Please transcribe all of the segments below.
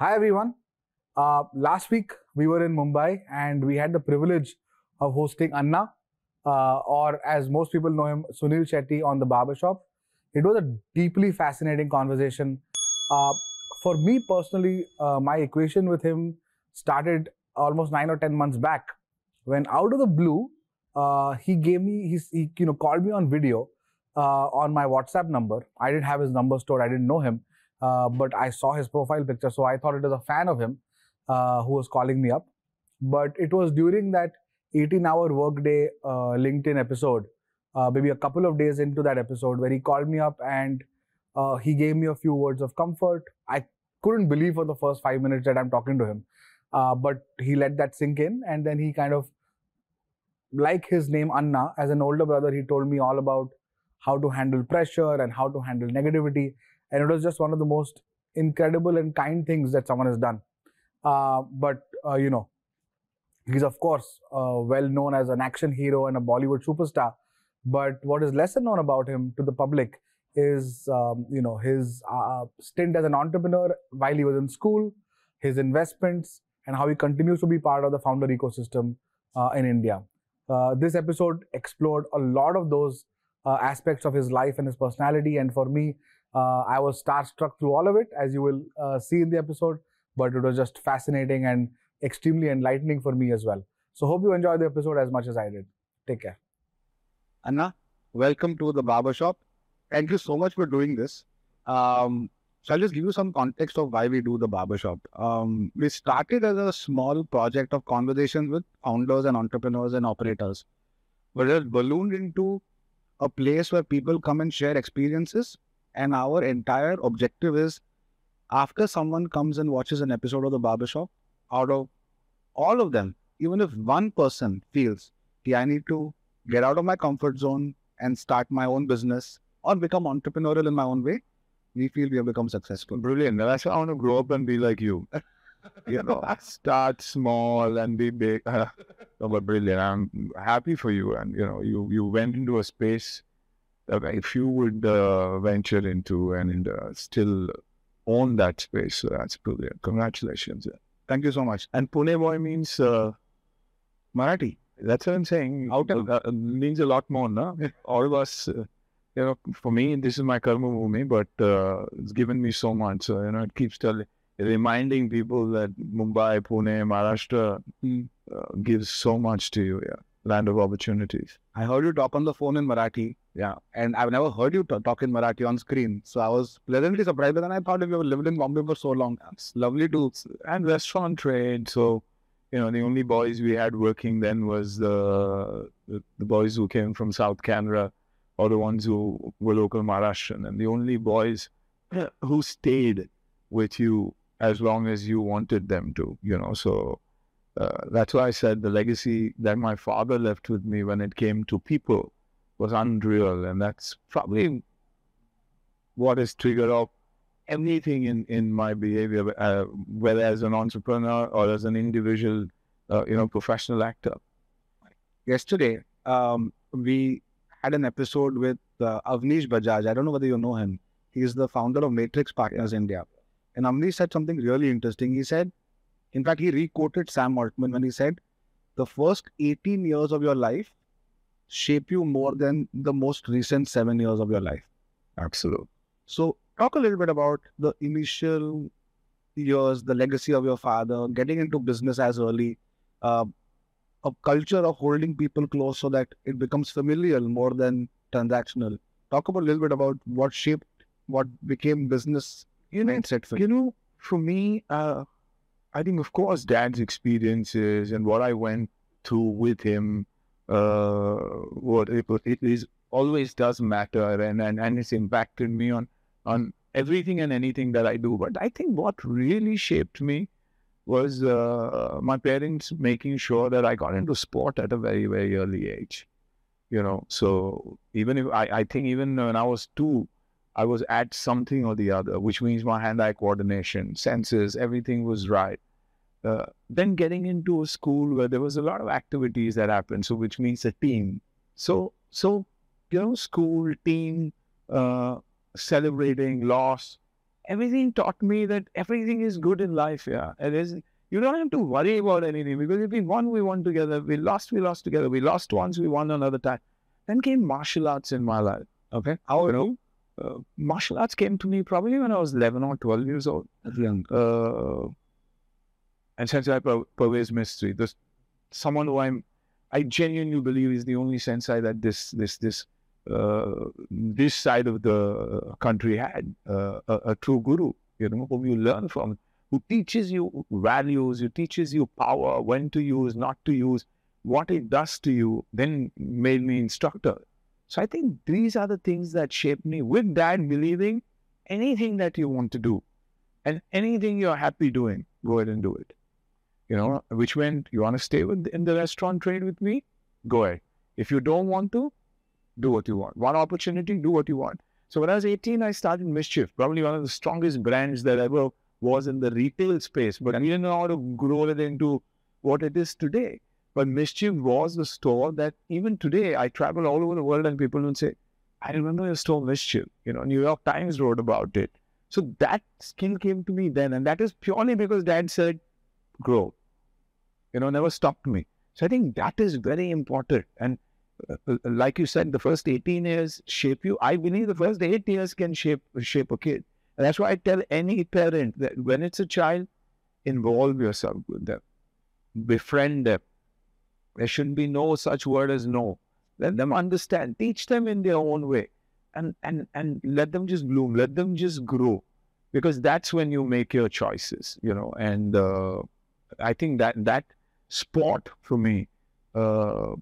Hi everyone. Uh, last week we were in Mumbai and we had the privilege of hosting Anna, uh, or as most people know him, Suniel Shetty on the barbershop. It was a deeply fascinating conversation. Uh, for me personally, uh, my equation with him started almost nine or ten months back when out of the blue uh, he gave me he's, he you know called me on video uh, on my WhatsApp number. I didn't have his number stored. I didn't know him, uh, but I saw his profile picture, so I thought it was a fan of him uh, who was calling me up. But it was during that 18-hour workday uh, LinkedIn episode, uh, maybe a couple of days into that episode, where he called me up and uh, he gave me a few words of comfort. I couldn't believe for the first five minutes that I'm talking to him, but he let that sink in, and then he kind of like his name Anna, as an older brother, he told me all about how to handle pressure and how to handle negativity. And it was just one of the most incredible and kind things that someone has done. Uh, but, uh, you know, he's of course uh, well known as an action hero and a Bollywood superstar. But what is lesser known about him to the public is, um, you know, his uh, stint as an entrepreneur while he was in school, his investments, and how he continues to be part of the founder ecosystem uh, in India. Uh, this episode explored a lot of those aspects of his life and his personality. And for me, uh, I was starstruck through all of it, as you will uh, see in the episode. But it was just fascinating and extremely enlightening for me as well. So, hope you enjoyed the episode as much as I did. Take care. Anna, welcome to the barbershop. Thank you so much for doing this. Um, so I'll just give you some context of why we do the barbershop. Um, we started as a small project of conversations with founders and entrepreneurs and operators, but it ballooned into a place where people come and share experiences. And our entire objective is after someone comes and watches an episode of the barbershop, out of all of them, even if one person feels, yeah, I need to get out of my comfort zone and start my own business or become entrepreneurial in my own way, we feel we have become successful. Brilliant. That's why I want to grow up and be like you. you know, start small and be big. no, but brilliant. I'm happy for you. And you know, you you went into a space if you would uh, venture into and uh, still own that space, so that's brilliant. Congratulations. Thank you so much. And Pune boy means uh, Marathi. That's what I'm saying. Out uh, uh, means a lot more, no? All of us. Uh, you know, for me, this is my karma bhumi, but uh, it's given me so much. So, you know, it keeps telling, reminding people that Mumbai, Pune, Maharashtra Mm. uh, gives so much to you. Yeah, land of opportunities. I heard you talk on the phone in Marathi. Yeah. And I've never heard you talk in Marathi on screen. So I was pleasantly surprised. But then I thought if you have lived in Bombay for so long, it's lovely to. And restaurant trade. So, you know, the only boys we had working then was the the, the boys who came from South Canara or the ones who were local Maharashtrian. And the only boys who stayed with you as long as you wanted them to, you know. So uh, that's why I said the legacy that my father left with me when it came to people was unreal. And that's probably what has triggered off anything in, in my behavior, uh, whether as an entrepreneur or as an individual, uh, you know, professional actor. Yesterday, um, we had an episode with uh, Avnish Bajaj. I don't know whether you know him. He's the founder of Matrix Partners India. And Avnish said something really interesting. He said, in fact, he re-quoted Sam Altman when he said, the first 18 years of your life shape you more than the most recent seven years of your life. Absolutely. So, talk a little bit about the initial years, the legacy of your father, getting into business as early, uh, a culture of holding people close so that it becomes familial more than transactional. Talk about a little bit about what shaped, what became business You know, mindset for you know, for me, uh, I think, of course, dad's experiences and what I went through with him, uh, what it, it is always does matter, and, and and it's impacted me on on everything and anything that I do. But I think what really shaped me was uh, my parents making sure that I got into sport at a very very early age. You know, so even if I, I think even when I was two, I was at something or the other, which means my hand-eye coordination, senses, everything was right. Uh, then getting into a school where there was a lot of activities that happened, so which means a team. So, so you know, school team, uh, celebrating loss, everything taught me that everything is good in life. Yeah, it is. You don't have to worry about anything because if we won, we won together. We lost, we lost together. We lost once, we won another time. Then came martial arts in my life. Okay, how you know? Uh, martial arts came to me probably when I was 11 or 12 years old. Uh, and Sensei Parvez Mistry, this someone who I'm, I genuinely believe is the only sensei that this this this uh, this side of the country had uh, a, a, true guru, you know, whom you learn from, who teaches you values, who teaches you power, when to use, not to use, what it does to you, then made me instructor. So I think these are the things that shaped me. With that, believing anything that you want to do and anything you're happy doing, go ahead and do it. You know, which meant you want to stay with, in the restaurant trade with me, go ahead. If you don't want to, do what you want. One opportunity, do what you want. So when I was 18, I started Mischief, probably one of the strongest brands that ever was in the retail space, but we didn't know how to grow it into what it is today. But Mischief was the store that even today I travel all over the world and people will say, I remember your store Mischief. You know, New York Times wrote about it. So that skill came to me then. And that is purely because dad said, grow. You know, never stopped me. So I think that is very important. And uh, uh, like you said, the first 18 years shape you. I believe the first eight years can shape shape a kid. And that's why I tell any parent that when it's a child, involve yourself with them, befriend them. There shouldn't be no such word as no. Let them understand. Teach them in their own way, and and and let them just bloom. Let them just grow, because that's when you make your choices. You know, and uh, I think that that sport for me. Uh,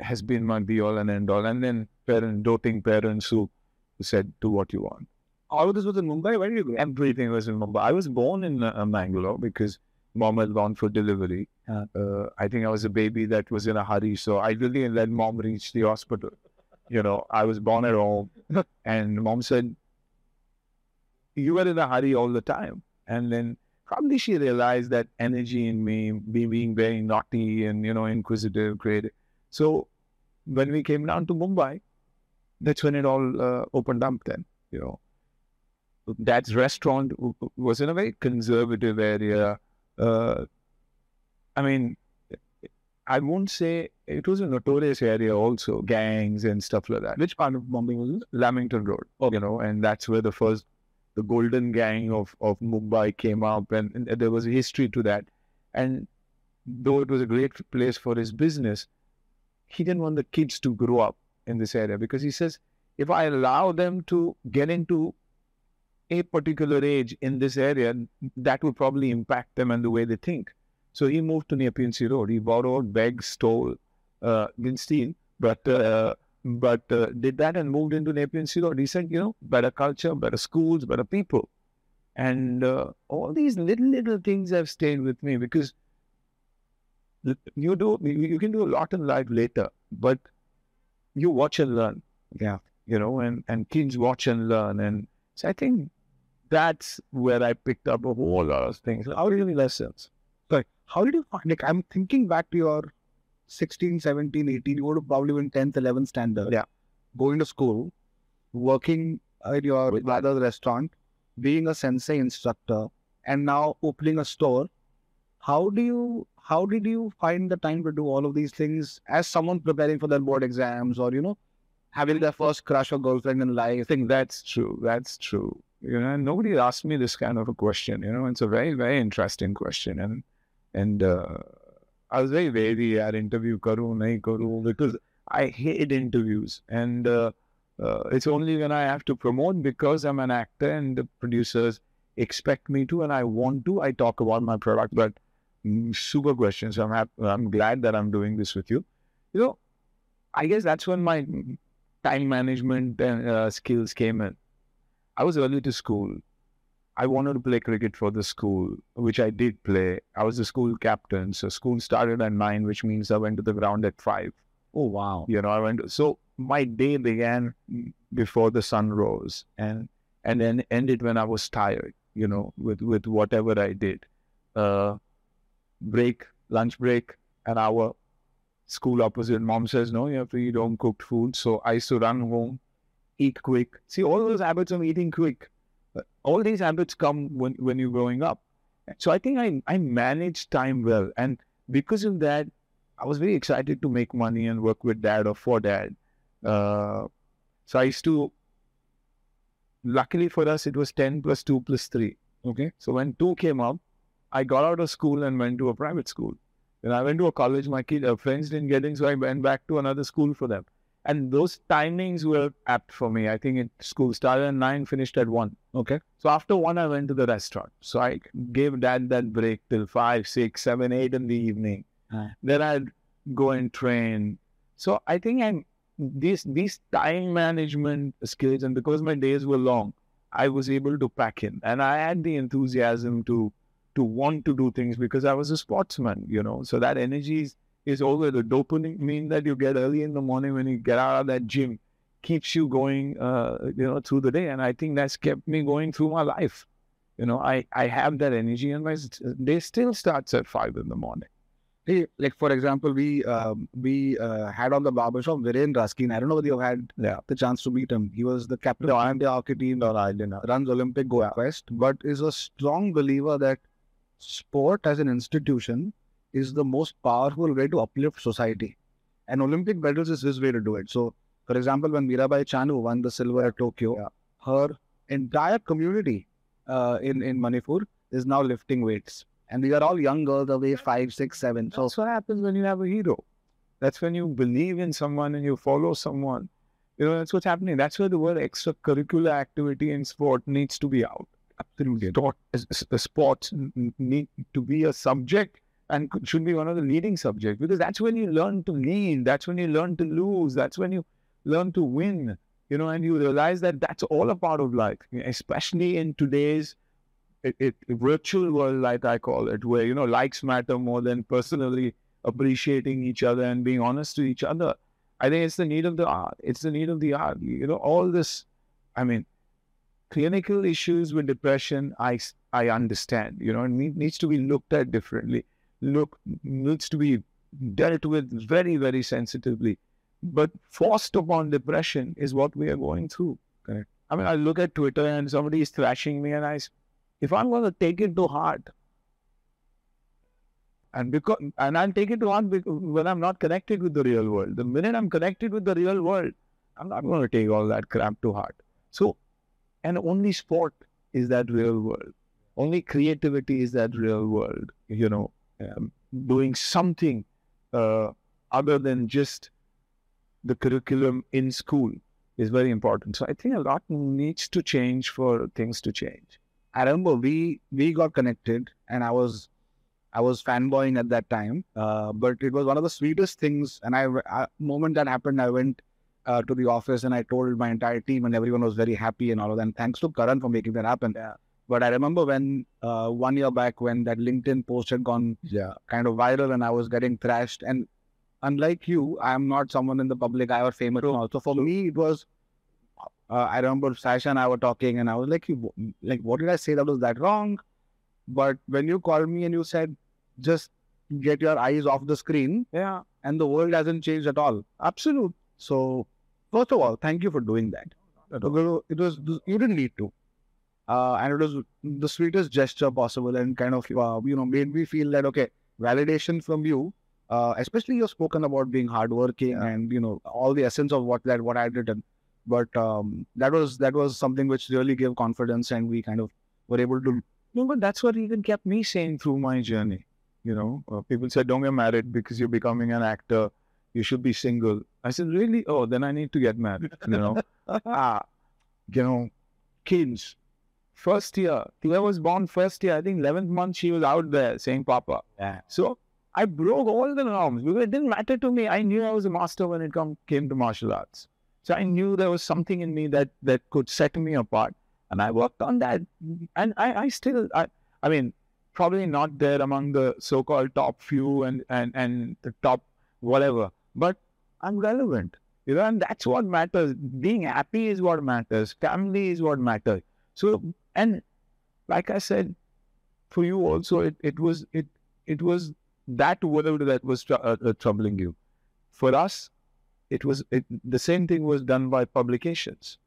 has been my be all and end all. And then parent, doting parents who, who said, do what you want. All of this was in Mumbai. Where did you go? Everything was in Mumbai. I was born in uh, Mangalore because mom had gone for delivery. Uh, uh, I think I was a baby that was in a hurry. So I really let mom reach the hospital. You know, I was born at home and mom said, you were in a hurry all the time. And then probably she realized that energy in me, me being very naughty and, you know, inquisitive, creative so when we came down to Mumbai, that's when it all uh, opened up. Then you know, Dad's restaurant was in a very conservative area. Uh, I mean, I won't say it was a notorious area also, gangs and stuff like that. Which part of Mumbai was? Lamington Road. Oh. You know, and that's where the first, the golden gang of, of Mumbai came up and, and there was a history to that. And though it was a great place for his business, he didn't want the kids to grow up in this area because he says, if I allow them to get into a particular age in this area, that would probably impact them and the way they think. So he moved to Nepean Road. He borrowed, begged, stole, uh, didn't steal, but uh, but uh, did that and moved into Nepean Road. He said, you know, better culture, better schools, better people. And uh, all these little, little things have stayed with me because you do you can do a lot in life later, but you watch and learn. Yeah. You know, and, and kids watch and learn. And so I think that's where I picked up a whole lot of things. How really lessons. But how did you find like I'm thinking back to your 16, 17, 18, you would have probably been 10th, 11th standard. Yeah. Going to school, working at your brother's restaurant, being a sensei instructor, and now opening a store. How do you how did you find the time to do all of these things as someone preparing for their board exams or, you know, having their first crush or girlfriend in life? I think that's true. That's true. You know, nobody asked me this kind of a question. You know, it's a very, very interesting question. And, and, uh, I was very wary at interview karu, nahi karu, because I hate interviews. And, uh, uh, it's only when I have to promote because I'm an actor and the producers expect me to and I want to, I talk about my product. But Mm, super questions. I'm happy, I'm glad that I'm doing this with you. You know, I guess that's when my time management uh, skills came in. I was early to school. I wanted to play cricket for the school, which I did play. I was the school captain. So school started at nine, which means I went to the ground at five. Oh wow! You know, I went. To, so my day began before the sun rose, and and then ended when I was tired. You know, with with whatever I did. Uh, break, lunch break, an hour. School opposite. Mom says, no, you have to eat home cooked food. So I used to run home, eat quick. See, all those habits of eating quick. all these habits come when, when you're growing up. So I think I, I managed time well. And because of that, I was very excited to make money and work with dad or for dad. Uh, so I used to, luckily for us, it was 10 plus 2 plus 3. Okay. So when 2 came up, I got out of school and went to a private school. Then I went to a college, my kid, uh, friends didn't get in, so I went back to another school for them. And those timings were apt for me. I think it, school started at 9, finished at 1. Okay. So after 1, I went to the restaurant. So I gave dad that break till 5, 6, 7, 8 in the evening. Ah. Then I'd go and train. So I think I'm these these time management skills, and because my days were long, I was able to pack in, and I had the enthusiasm to to want to do things because I was a sportsman, you know. So that energy is, is always the dopamine that you get early in the morning when you get out of that gym keeps you going, uh, you know, through the day, and I think that's kept me going through my life. You know, I I have that energy, and my day still starts at five in the morning. Hey, like for example, we um, we uh, had on the barbershop Viren Rasquinha. I don't know whether you had Yeah. the chance to meet him. He was the captain No, of the hockey team, No, I didn't. runs Olympic Gold Quest, but is a strong believer that sport as an institution is the most powerful way to uplift society. And Olympic medals is his way to do it. So, for example, when Mirabai Chanu won the silver at Tokyo, Yeah. her entire community uh, in, in Manipur is now lifting weights. And these are all young girls of age five, six, seven. So, That's what happens when you have a hero. That's when you believe in someone and you follow someone. You know, that's what's happening. That's where the word extracurricular activity in sport needs to be out. Absolutely. Sport, sports need to be a subject and could- should be one of the leading subjects because that's when you learn to lead. That's when you learn to lose. That's when you learn to win. You know, and you realize that that's all a part of life, especially in today's it, it, virtual world, like I call it, where you know likes matter more than personally appreciating each other and being honest to each other. I think it's the need of the art. It's the need of the art. You know, all this. I mean, clinical issues with depression, I, I understand. You know, it needs to be looked at differently. Look, needs to be dealt with very very sensitively. But forced upon depression is what we are going through. Correct. I mean, I look at Twitter and somebody is thrashing me, and I if I'm going to take it to heart, and because and I'll take it to heart when I'm not connected with the real world. The minute I'm connected with the real world, I'm not going to take all that crap to heart. So, and only sport is that real world. Only creativity is that real world. You know, um, doing something uh, other than just the curriculum in school is very important. So I think a lot needs to change for things to change. I remember we we got connected, and I was I was fanboying at that time. Uh, but it was one of the sweetest things. And I, I moment that happened, I went uh, to the office and I told my entire team, and everyone was very happy and all of that. And thanks to Karan for making that happen. Yeah. But I remember when uh, one year back when that LinkedIn post had gone Yeah. kind of viral and I was getting thrashed. And unlike you, I am not someone in the public eye or famous. all. So for me, it was. Uh, I remember Sasha and I were talking, and I was like, "You- "Like, what did I say that was that wrong?" But when you called me and you said, "Just get your eyes off the screen," Yeah. and the world hasn't changed at all. Absolute. So, first of all, thank you for doing that. It was you didn't need to, uh, and it was the sweetest gesture possible, and kind of uh, you know made me feel that okay, validation from you, uh, especially you've spoken about being hardworking Yeah. and you know all the essence of what that what I had written, but um, that was that was something which really gave confidence, and we kind of were able to No, but that's what even kept me sane through my journey. You know, uh, people said, don't get married because you're becoming an actor. You should be single. I said, really? Oh, then I need to get married. You know, ah, you know, kids. First year, Tia was born first year. I think 11th month she was out there saying, Papa. Yeah. So I broke all the norms because it didn't matter to me. I knew I was a master when it come, came to martial arts. So I knew there was something in me that that could set me apart, and I worked on that. And I, I still, I, I mean, probably not there among the so-called top few and and and the top whatever, but I'm relevant. You know, and that's what matters. Being happy is what matters. Family is what matters. So, and like I said, for you also, it, it was it it was that world that was tr- uh, uh, troubling you. For us, it was it, the same thing was done by publications.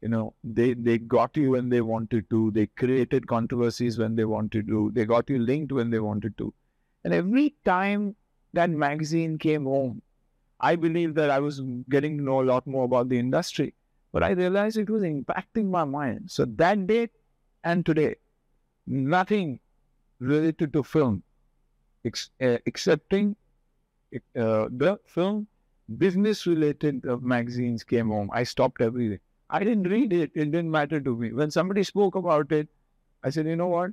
You know, they they got you when they wanted to. They created controversies when they wanted to. They got you linked when they wanted to. And every time that magazine came home, I believe that I was getting to know a lot more about the industry. But I realized it was impacting my mind. So that day and today, nothing related to film, ex- uh, excepting uh, the film business related uh, magazines came home. I stopped everything. I didn't read it. It didn't matter to me. When somebody spoke about it, I said, you know what?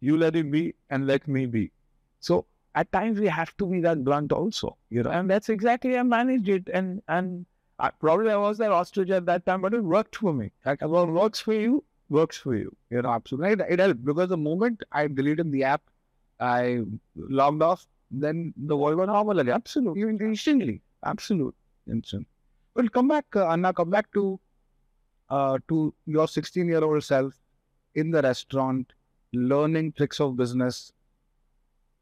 You let it be and let me be. So at times we have to be that blunt also, you know, and that's exactly I managed it. And and I, probably I was that ostrich at that time, but it worked for me. Like, well, works for you, works for you. You know, absolutely. It, it helped because the moment I deleted the app, I logged off, then the world went normal again. Absolutely. Instantly. Absolute. Instant. Well, come back, uh, Anna, come back to uh, to your 16 year old self in the restaurant, learning tricks of business.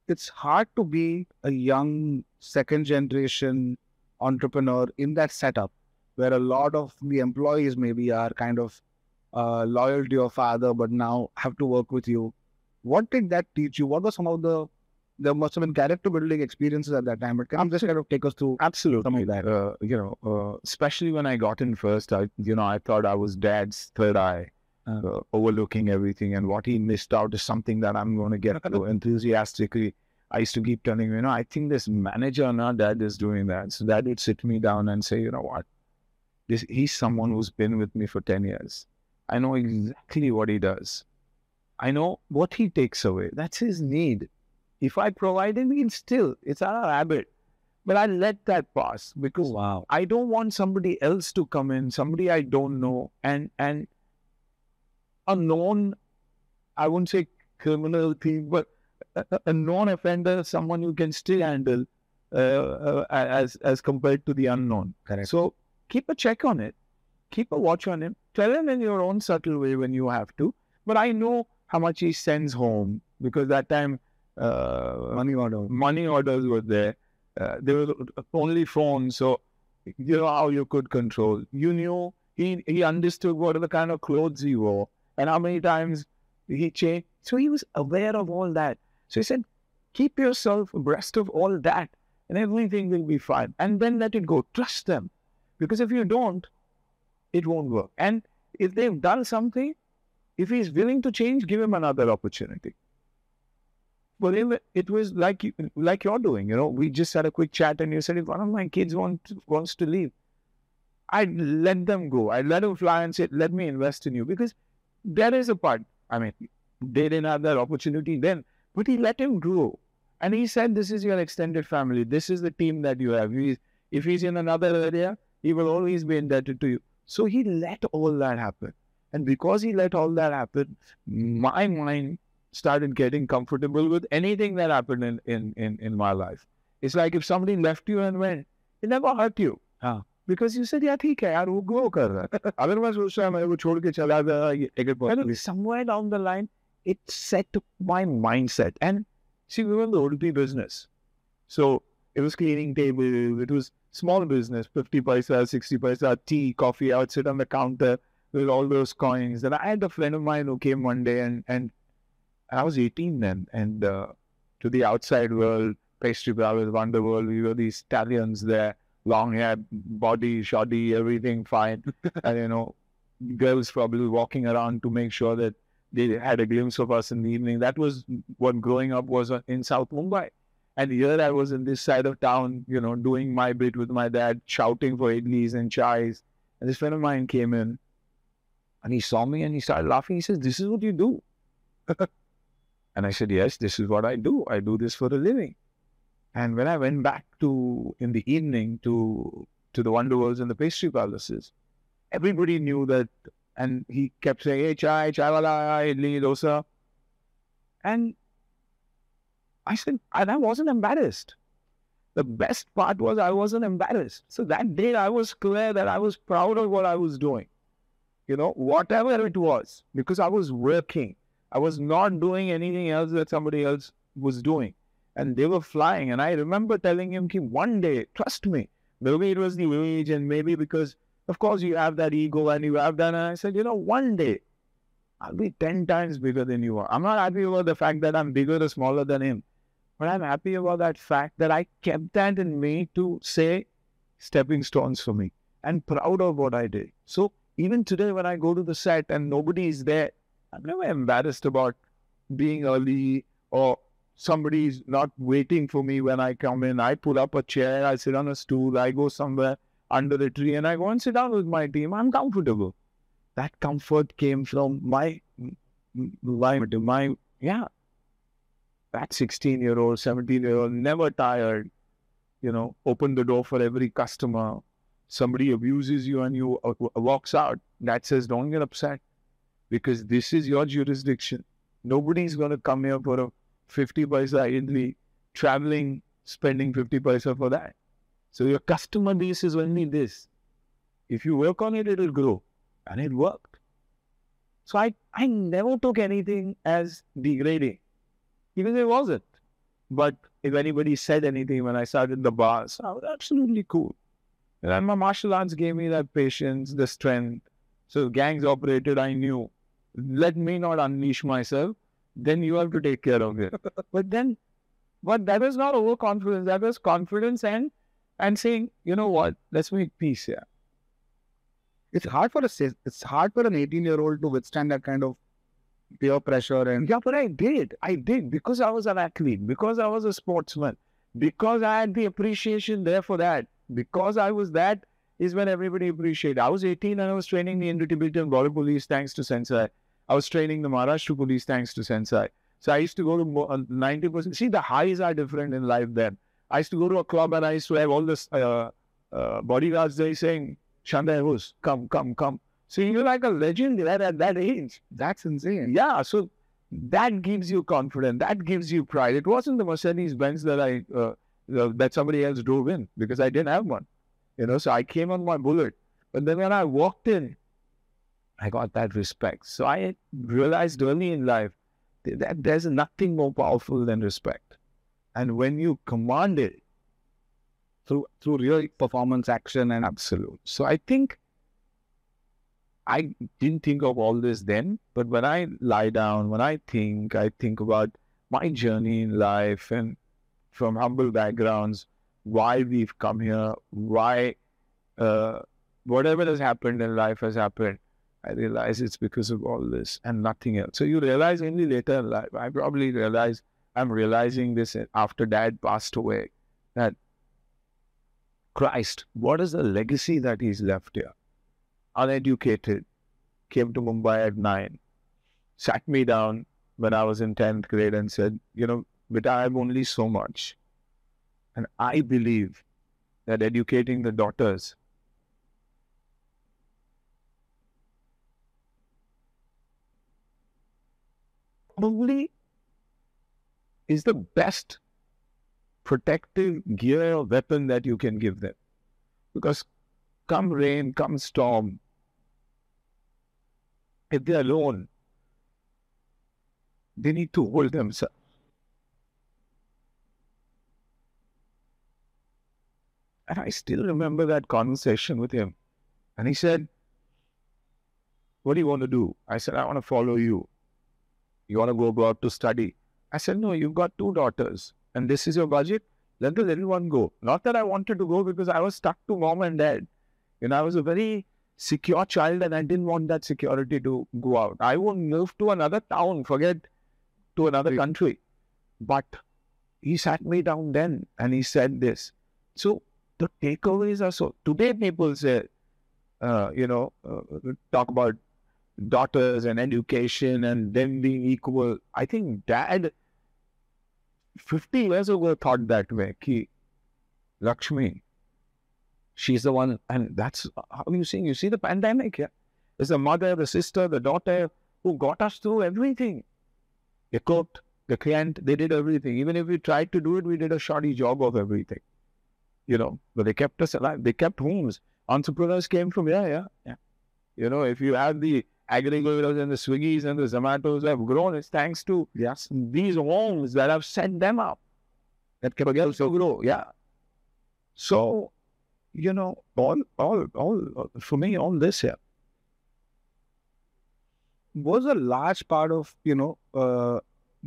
It's hard to be a young second generation entrepreneur in that setup where a lot of the employees maybe are kind of uh, loyal to your father, but now have to work with you. What did that teach you? What were some of the there must have been character building experiences at that time, but can you just kind of take us through Absolutely. some of that? Uh, you know, uh, especially when I got in first, I, you know, I thought I was dad's third eye, Uh. uh, overlooking everything. And what he missed out is something that I'm going to get to enthusiastically. I used to keep telling him, you know, I think this manager, not dad, is doing that. So dad would sit me down and say, you know what? This, he's someone who's been with me for 10 years. I know exactly what he does. I know what he takes away. That's his need. If I provide him, he'll still, it's our habit. But I let that pass because Wow. I don't want somebody else to come in, somebody I don't know, and and a known, I wouldn't say criminal thief, but a, a- a known offender, someone you can still handle uh, uh, as as compared to the unknown. Correct. So keep a check on it, keep a watch on him. Tell him in your own subtle way when you have to. But I know how much he sends home because that time uh, Money order. money orders were there. Uh, there was only phones, so you know how you could control. You knew he he understood what the kind of clothes he wore and how many times he changed. So he was aware of all that. So he said, keep yourself abreast of all that, and everything will be fine. And then let it go. Trust them, because if you don't, it won't work. And if they've done something, if he's willing to change, give him another opportunity. Him, it was like you, like you're doing. You know, we just had a quick chat, and you said, if one of my kids want wants to leave, I'd let them go. I'd let them fly and say, let me invest in you because there is a part. I mean, they didn't have that opportunity then, but he let him grow, and he said, this is your extended family. This is the team that you have. He, if he's in another area, he will always be indebted to you. So he let all that happen. And because he let all that happen, my mind started getting comfortable with anything that happened in, in, in, in my life. It's like if somebody left you and went, it never hurt you. हाँ because you said yeah ठीक है यार वो grow कर रहा है. otherwise उस समय वो छोड़ के चला गया ये take it somewhere down the line it set my mindset. And see we were the Udupi business. So it was cleaning table. it was small business 50 paisa 60 paisa tea coffee I would sit on the counter with all those coins. And I had a friend of mine who came one day and and I was 18 then and uh, to the outside world pastry bar was wonder world we were these Italians there long hair, body, shoddy, everything fine. and, you know, girls probably walking around to make sure that they had a glimpse of us in the evening. That was what growing up was in South Mumbai. And here I was in this side of town, you know, doing my bit with my dad, shouting for idlis and chais. And this friend of mine came in and he saw me and he started laughing. He says, This is what you do. and I said, Yes, this is what I do. I do this for a living. And when I went back to in the evening to to the Wonder Worlds and the pastry palaces, everybody knew that and he kept saying, Hey chai, chai wala, idli, dosa. And I said, and I wasn't embarrassed. The best part was I wasn't embarrassed. So that day I was clear that I was proud of what I was doing. You know, whatever it was, because I was working. I was not doing anything else that somebody else was doing. And they were flying. And I remember telling him, Ki, one day, trust me, maybe it was the age and maybe because of course, you have that ego and you have that. And I said, you know, one day I'll be 10 times bigger than you are. I'm not happy about the fact that I'm bigger or smaller than him, but I'm happy about that fact that I kept that in me to say stepping stones for me and proud of what I did. So even today, when I go to the set and nobody is there, I'm never embarrassed about being early or somebody's not waiting for me when I come in. I pull up a chair, I sit on a stool, I go somewhere under the tree and I go and sit down with my team. I'm comfortable. That comfort came from my, my, my, yeah, that 16 year old, 17 year old, never tired, you know, open the door for every customer. Somebody abuses you and you uh, walks out. That says, don't get upset because this is your jurisdiction. Nobody's going to come here for a 50 paisa idli, traveling, spending 50 paisa for that. So your customer base is only this. If you work on it, it'll grow. And it worked. So I, I never took anything as degrading, even it wasn't. But if anybody said anything when I started the bars, I was absolutely cool. And my martial arts gave me that patience, the strength. So gangs operated, I knew. Let me not unleash myself. Then you have to take care of it. but then, but that was not overconfidence. That was confidence and and saying, you know what, let's make peace here. It's hard for a it's hard for an 18 year old to withstand that kind of peer pressure and yeah, but I did. I did because I was an athlete, because I was a sportsman, because I had the appreciation there for that, because I was that is when everybody appreciated. I was 18 and I was training the Indo-Tibetan Border Police thanks to Sensei. I was training the Maharashtra Police thanks to Sensei. So I used to go to 90%. Uh, See, the highs are different in life then. I used to go to a club and I used to have all this uh, uh, bodyguards there saying, Shanda Hus, come, come, come. So you're like a legend at, at that age. That's insane. Yeah. So that gives you confidence. That gives you pride. It wasn't the Mercedes Benz that I uh, uh, that somebody else drove in because I didn't have one. You know, so I came on my bullet. But then when I walked in, I got that respect. So I realized early in life that there's nothing more powerful than respect. And when you command it through through real performance action and absolute. So I think I didn't think of all this then, but when I lie down, when I think, I think about my journey in life and from humble backgrounds, why we've come here, why uh, whatever has happened in life has happened. I realize it's because of all this and nothing else. So you realize only later in life. I probably realize I'm realizing this after dad passed away that Christ, what is the legacy that he's left here? Uneducated, came to Mumbai at nine, sat me down when I was in 10th grade and said, You know, but I have only so much. And I believe that educating the daughters probably is the best protective gear or weapon that you can give them. Because come rain, come storm, if they're alone, they need to hold themselves. And I still remember that conversation with him. And he said, What do you want to do? I said, I want to follow you. You want to go abroad to study? I said, No, you've got two daughters, and this is your budget. Let the little one go. Not that I wanted to go because I was stuck to mom and dad. You know, I was a very secure child and I didn't want that security to go out. I would move to another town, forget to another country. But he sat me down then and he said this. So the takeaways are so. Today, people say, uh, you know, uh, talk about daughters and education and them being equal. I think dad 50 years ago thought that way. Ki, Lakshmi, she's the one, and that's how you see. You see the pandemic, yeah. There's the mother, the sister, the daughter who got us through everything. They cooked, the client, they did everything. Even if we tried to do it, we did a shoddy job of everything. You know, but they kept us alive. They kept homes. Entrepreneurs came from yeah, yeah, yeah. You know, if you have the aggregators and the Swiggies and the Zomatos have grown. It's thanks to yes, these homes that have set them up that us to grow. Yeah. So you know, all, all, all, for me, all this here. Was a large part of, you know, uh,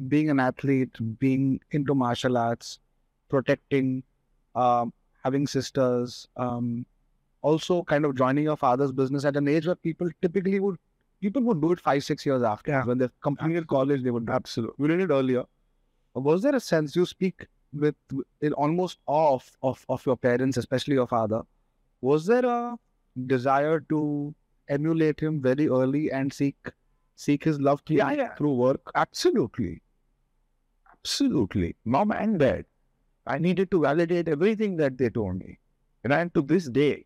being an athlete, being into martial arts, protecting, um, having sisters, um, also kind of joining your father's business at an age where people typically would people would do it five, six years after. Yeah. When they've completed college, they would do it. Absolutely. We did it earlier. Was there a sense you speak with in almost awe of, of, of your parents, especially your father? Was there a desire to emulate him very early and seek seek his love through, Yeah, yeah. through work? Absolutely. Absolutely. Mom and dad. I needed to validate everything that they told me. And, and to this day,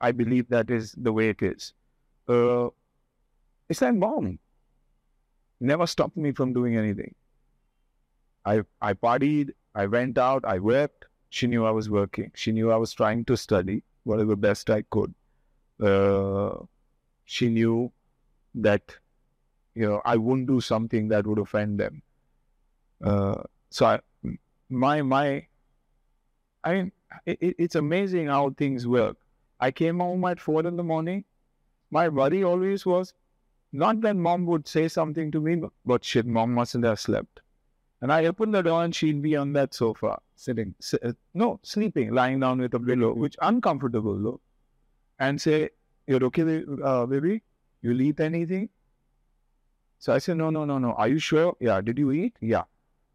I believe that is the way it is. Uh, it's like mom. Never stopped me from doing anything. I I partied, I went out, I worked. She knew I was working. She knew I was trying to study whatever best I could. Uh, she knew that you know I wouldn't do something that would offend them. Uh, so I, my my, I mean, it, it- it's amazing how things work. I came home at four in the morning. My worry always was not that mom would say something to me, but, shit, mom mustn't have slept. And I opened the door and she'd be on that sofa, sitting, uh, no, sleeping, lying down with a pillow, which uncomfortable though, and say, "You're okay, uh, baby? You'll eat anything?" So I said, "No, no, no, no. Are you sure? Yeah. Did you eat? Yeah.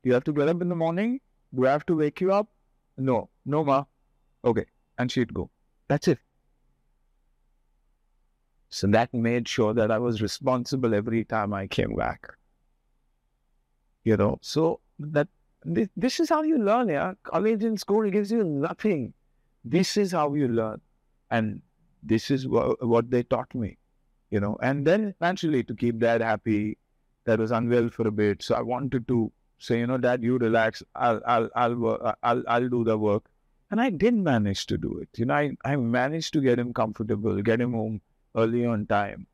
Do you have to get up in the morning? Do I have to wake you up? No, no, ma. Okay." And she'd go. That's it. So that made sure that I was responsible every time I came back. You know, so that this, is how you learn, yeah. College and school gives you nothing. This is how you learn. And this is wha- what they taught me, you know. And then naturally to keep dad happy, that was unwell for a bit. So I wanted to say, you know, dad, you relax. I'll, I'll, I'll, I'll, I'll do the work. And I did manage to do it. You know, I, I managed to get him comfortable, get him home early on time.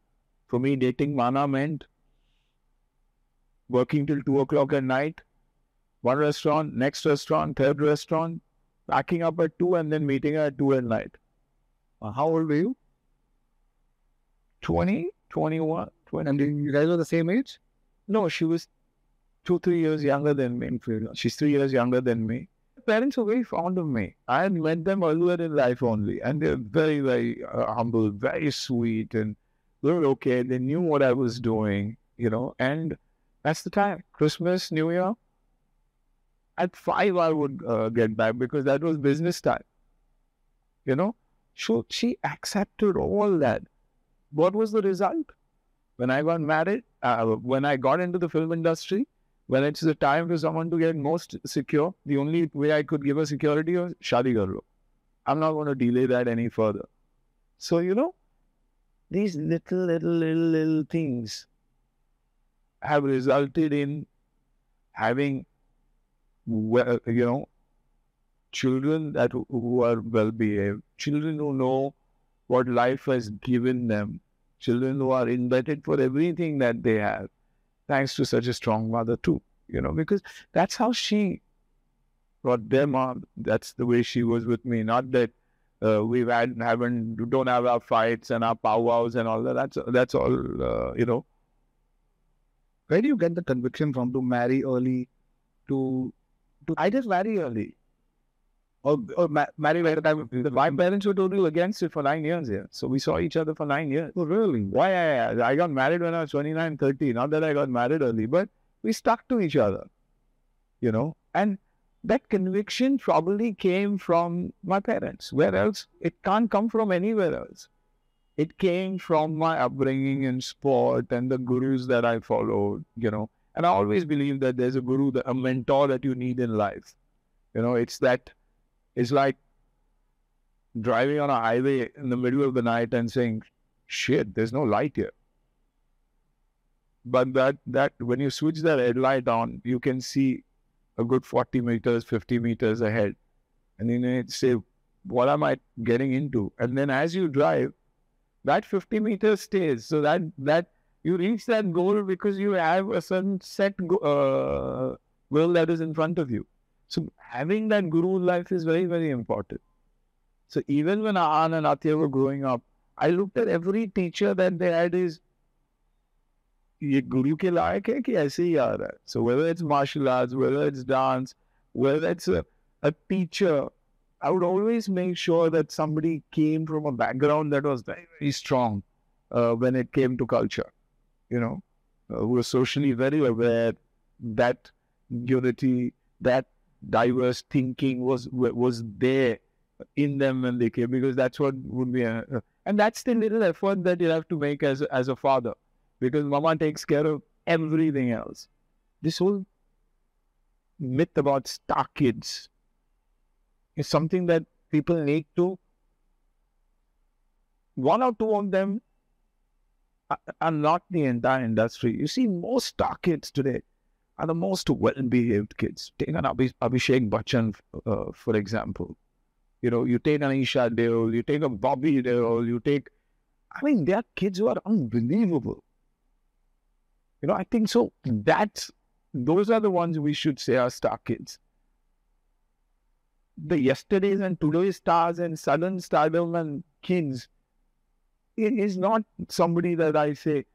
For me, dating Mana meant working till two o'clock at night, one restaurant, next restaurant, third restaurant, packing up at two and then meeting her at two at night. Uh, how old were you? 20, 21, 20. And you guys were the same age? No, she was two, three years younger than me. She's three years younger than me. Parents were very fond of me. I had met them earlier in life only, and they're very, very uh, humble, very sweet, and they were okay. They knew what I was doing, you know, and that's the time. Christmas, New Year. At five, I would uh, get back because that was business time. You know, so she accepted all that. What was the result? When I got married, uh, when I got into the film industry, when it's the time for someone to get most secure, the only way I could give her security was shadi kar lo. I'm not going to delay that any further. So, you know, these little, little, little, little things have resulted in having, well, you know, children that who are well behaved, children who know what life has given them, children who are indebted for everything that they have, thanks to such a strong mother too. You know, because that's how she brought them on. That's the way she was with me. Not that uh, we've had haven't don't have our fights and our powwows and all that. That's that's all. Uh, you know, Where do you get the conviction from to marry early? To, to I just marry early. Or, or ma- marry by the time? My parents were totally against it for nine years. Yeah, so we saw each other for nine years. Oh, really? Why I, I got married when I was 29, 30. Not that I got married early, but we stuck to each other, you know. And that conviction probably came from my parents. Where else? It can't come from anywhere else. It came from my upbringing in sport and the gurus that I followed, you know. And I always believe that there's a guru, a mentor that you need in life. You know, it's that, it's like driving on a highway in the middle of the night and saying, shit, there's no light here. But that that when you switch the red light on, you can see a good 40 meters, 50 meters ahead. And then you say, what am I getting into? And then as you drive, that 50 meters stays. So that that you reach that goal because you have a certain set go- uh, goal that is in front of you. So having that guru life is very, very important. So even when Ahan and Athiya were growing up, I looked at every teacher that they had is ये guru के लायक है कि ऐसे ही आ रहा है so whether it's martial whether it's it's dance whether it's a teacher, I would always make sure that somebody came from a background that was very, very strong uh, when it came to culture, you know, uh, who was socially very aware, that unity, that diverse thinking was was there in them when they came because that's what would be a, and that's the little effort that you have to make as as a father because mama takes care of everything else. This whole myth about star kids is something that people need to one or two of them are not the entire industry. You see most star kids today are the most well-behaved kids. Take an Abhishek Bachchan, uh, for example. You know, you take an Isha Deol, you take a Bobby Deol, you take... I mean, they are kids who are unbelievable. You know, I think so. That's... Those are the ones we should say are star kids. The yesterdays and today's stars and sudden stardom and kids is not somebody that I say,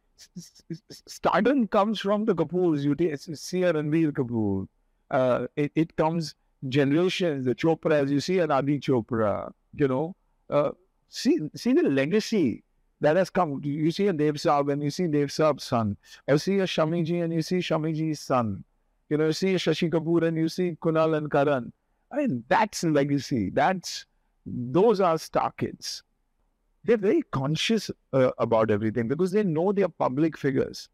stardom comes from the Kapoors. You see Ranbir Kapoor. Uh, it, it comes generations, the Chopras. You see an Adi Chopra. You know, uh, see see the legacy that has come. You see a Dev Saab and you see Dev Saab's son. You see a Shamiji and you see Shamiji's son. You know, you see a Shashi Kapoor and you see Kunal and Karan. I mean, that's legacy. That's those are star kids they're very conscious uh, about everything because they know they are public figures.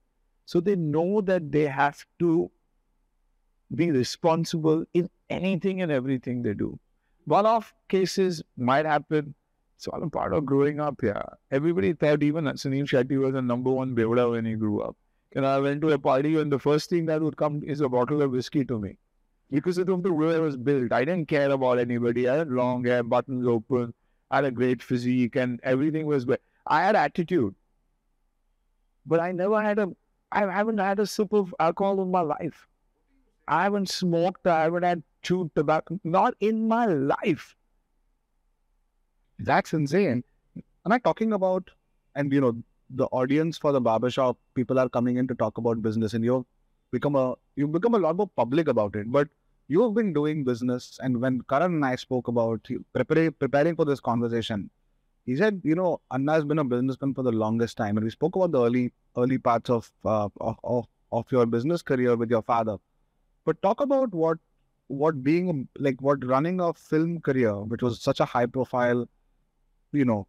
So they know that they have to be responsible in anything and everything they do. One off cases might happen. So I'm part of growing up here. Everybody thought even Suniel Shetty was the number one Beoda when he grew up. Know, I went to a party and the first thing that would come is a bottle of whiskey to me. Because of the way I was built. I didn't care about anybody. I had long hair, buttons open. I had a great physique and everything was great. I had attitude, but I never had a, I haven't had a sip of alcohol in my life. I haven't smoked, I haven't had chewed tobacco, not in my life. That's insane. Am I talking about, and you know, the audience for the barbershop, people are coming in to talk about business and you've become a, you've become a lot more public about it. But you have been doing business, and when Karan and I spoke about preparing for this conversation, he said, you know, Anna has been a businessman for the longest time, and we spoke about the early early parts of uh, of, of of your business career with your father. But talk about what what being like what running a film career, which was such a high profile, you know,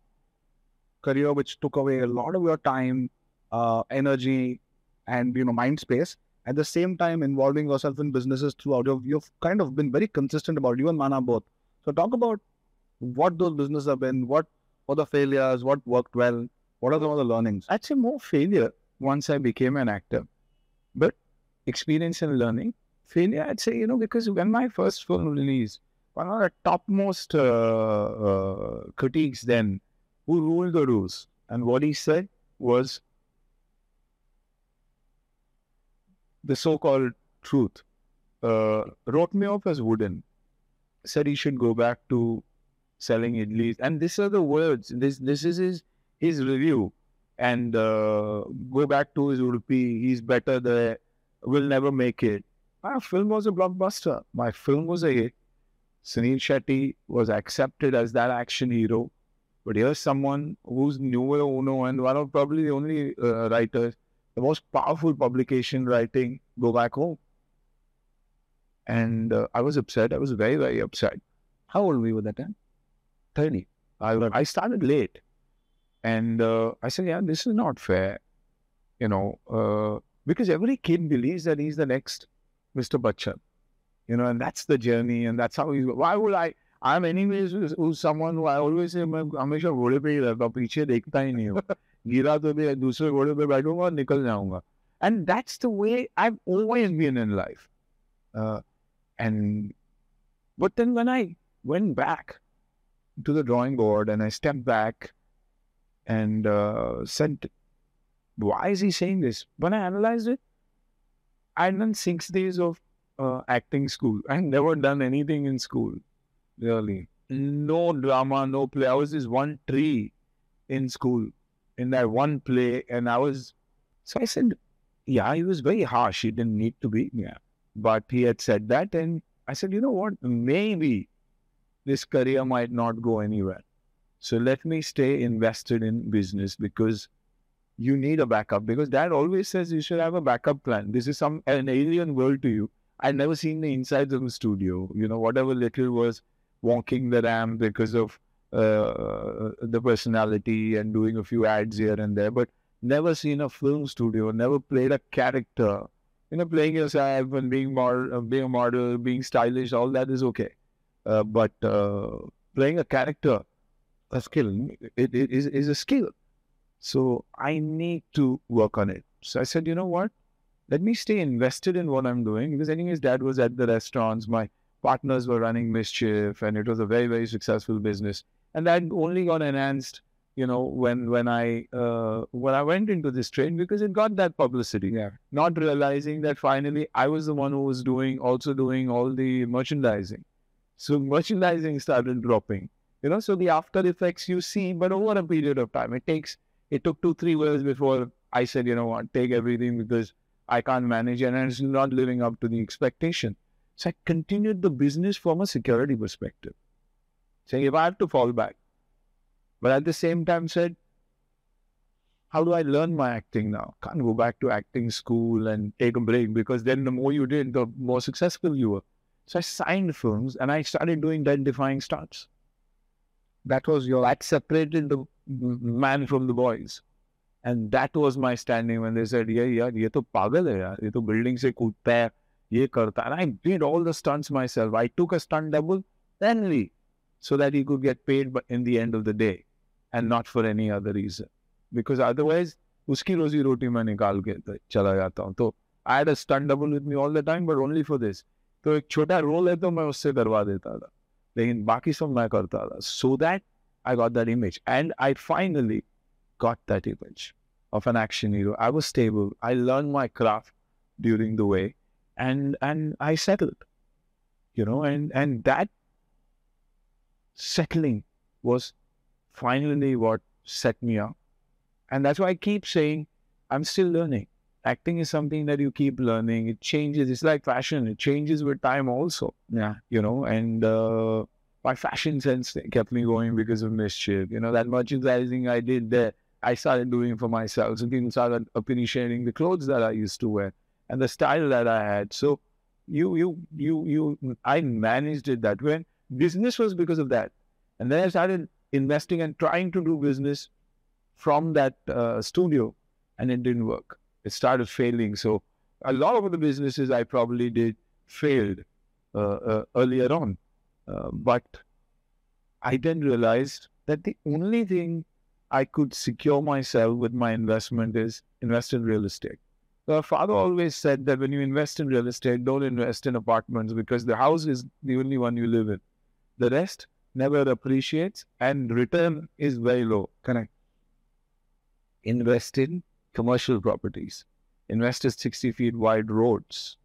career which took away a lot of your time, uh, energy, and you know mind space at the same time involving yourself in businesses throughout. You've, you've kind of been very consistent about you and Mana both. So talk about what those businesses have been, what were the failures, what worked well, what are some of the learnings? I'd say more failure once I became an actor, but experience and learning. Failure, I'd say, you know, because when my first film released, one of the topmost uh, uh, critiques then, who ruled the rules, and what he said was the so-called truth, uh, wrote me off as wooden. Said he should go back to selling idlis, and these are the words. This this is his his review, and uh, go back to his Udupi. He's better there. Will never make it. My film was a blockbuster. My film was a hit. Suniel Shetty was accepted as that action hero. But here's someone who's newer uno and one of probably the only uh, writers the most powerful publication writing, go back home. And uh, I was upset. I was very, very upset. How old were you at that time? 30. I, I started late. And uh, I said, yeah, this is not fair. You know, uh, because every kid believes that he's the next Mr. Bachchan. You know, and that's the journey. And that's how he, why would I, I'm anyways who's someone who I always say, मैं हमेशा घोड़े पे ही रहता पीछे देखता ही नहीं हूँ गिरा तो मैं दूसरे घोड़े पे बैठूंगा और निकल जाऊंगा and that's the way I've always been in life uh, and but then when I went back to the drawing board and I stepped back and uh, said why is he saying this when I analyzed it I'd done six days of uh, acting school I had never done anything in school really no drama, no play. I was this one tree in school, in that one play, and I was. So I said, "Yeah, he was very harsh. He didn't need to be, yeah." But he had said that, and I said, "You know what? Maybe this career might not go anywhere. So let me stay invested in business because." You need a backup because dad always says you should have a backup plan. This is some an alien world to you. I'd never seen the insides of a studio. You know, whatever little was walking the ramp because of uh, the personality and doing a few ads here and there, but never seen a film studio, never played a character. You know, playing yourself and being model, being a model, being stylish, all that is okay. Uh, but uh, playing a character, a skill, it, it is, is a skill. So I need to work on it. So I said, you know what? Let me stay invested in what I'm doing because anyways, dad was at the restaurants. My partners were running mischief and it was a very, very successful business. And that only got enhanced, you know, when when I uh, when I went into this train because it got that publicity. Yeah. Not realizing that finally I was the one who was doing also doing all the merchandising. So merchandising started dropping. You know, so the after effects you see, but over a period of time. It takes it took two, three years before I said, you know what, take everything because I can't manage it and it's not living up to the expectation. So I continued the business from a security perspective, saying if I have to fall back, but at the same time said, how do I learn my acting now? Can't go back to acting school and take a break because then the more you did, the more successful you were. So I signed films and I started doing identifying starts. That was your, act, separated the man from the boys. And that was my standing when they said, yeah, yeah, ye to pagal hai, ye to building se koodta hai, ye karta. And I did all the stunts myself. I took a stunt double, then leap so that he could get paid in the end of the day and not for any other reason. Because otherwise, उसकी रोजी रोटी मैं निकाल के चला जाता हूँ तो I had a stunt double with me all the time, but only for this. तो एक छोटा रोल है तो मैं उससे करवा देता था लेकिन बाकी सब मैं करता था so that I got that image. And I finally got that image of an action hero. I was stable. I learned my craft during the way and and I settled. You know, and and that settling was finally what set me up. And that's why I keep saying I'm still learning. Acting is something that you keep learning. It changes. It's like fashion. It changes with time also. Yeah. You know, and uh, my fashion sense kept me going because of mischief. You know, that merchandising I did there, I started doing for myself. So people started appreciating the clothes that I used to wear and the style that I had. So you, you, you, you, I managed it that way. Business was because of that. And then I started investing and trying to do business from that uh, studio and it didn't work. It started failing. So a lot of the businesses I probably did failed uh, uh, earlier on. Uh, but I then realized that the only thing I could secure myself with my investment is invest in real estate. Our father always said that when you invest in real estate, don't invest in apartments because the house is the only one you live in. The rest never appreciates and return is very low. Correct. Invest in commercial properties. Invest in 60 feet wide roads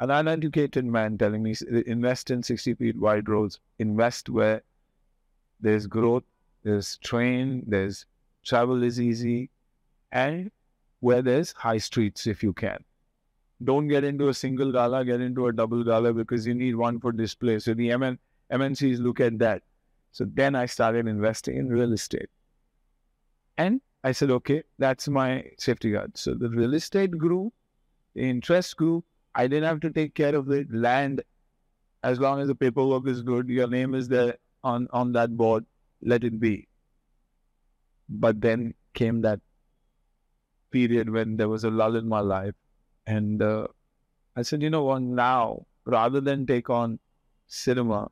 an uneducated man telling me invest in 60 feet wide roads, invest where there's growth, there's train, there's travel is easy, and where there's high streets if you can. Don't get into a single gala, get into a double gala because you need one for display. So the MN, MNCs look at that. So then I started investing in real estate. And I said, okay, that's my safety guard. So the real estate grew, the interest grew, I didn't have to take care of the land as long as the paperwork is good, your name is there on, on that board, let it be. But then came that period when there was a lull in my life. And uh, I said, you know what, now, rather than take on cinema,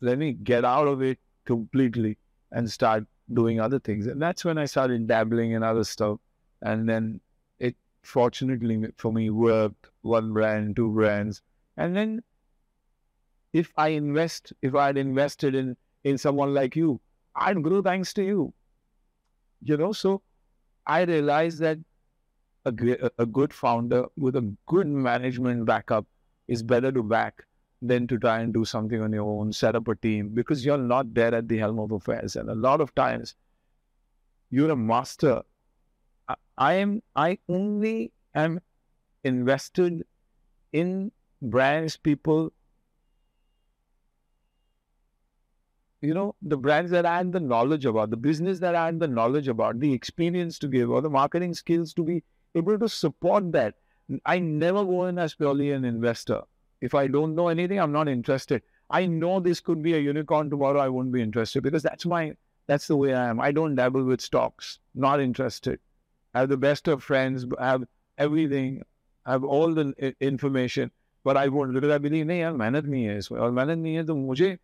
let me get out of it completely and start doing other things. And that's when I started dabbling in other stuff. And then it fortunately for me worked one brand, two brands. And then if I invest, if I had invested in in someone like you, I'd grow thanks to you. You know, so I realized that a, a good founder with a good management backup is better to back than to try and do something on your own, set up a team because you're not there at the helm of affairs. And a lot of times you're a master. I, I am, I only am invested in brands, people, you know, the brands that I had the knowledge about, the business that I had the knowledge about, the experience to give, or the marketing skills to be able to support that. I never go in as purely an investor. If I don't know anything, I'm not interested. I know this could be a unicorn tomorrow, I won't be interested because that's my that's the way I am. I don't dabble with stocks, not interested. I have the best of friends, I have everything, I have all the information, but I won't because I believe नहीं यार मेहनत नहीं है इसमें और मेहनत नहीं है तो मुझे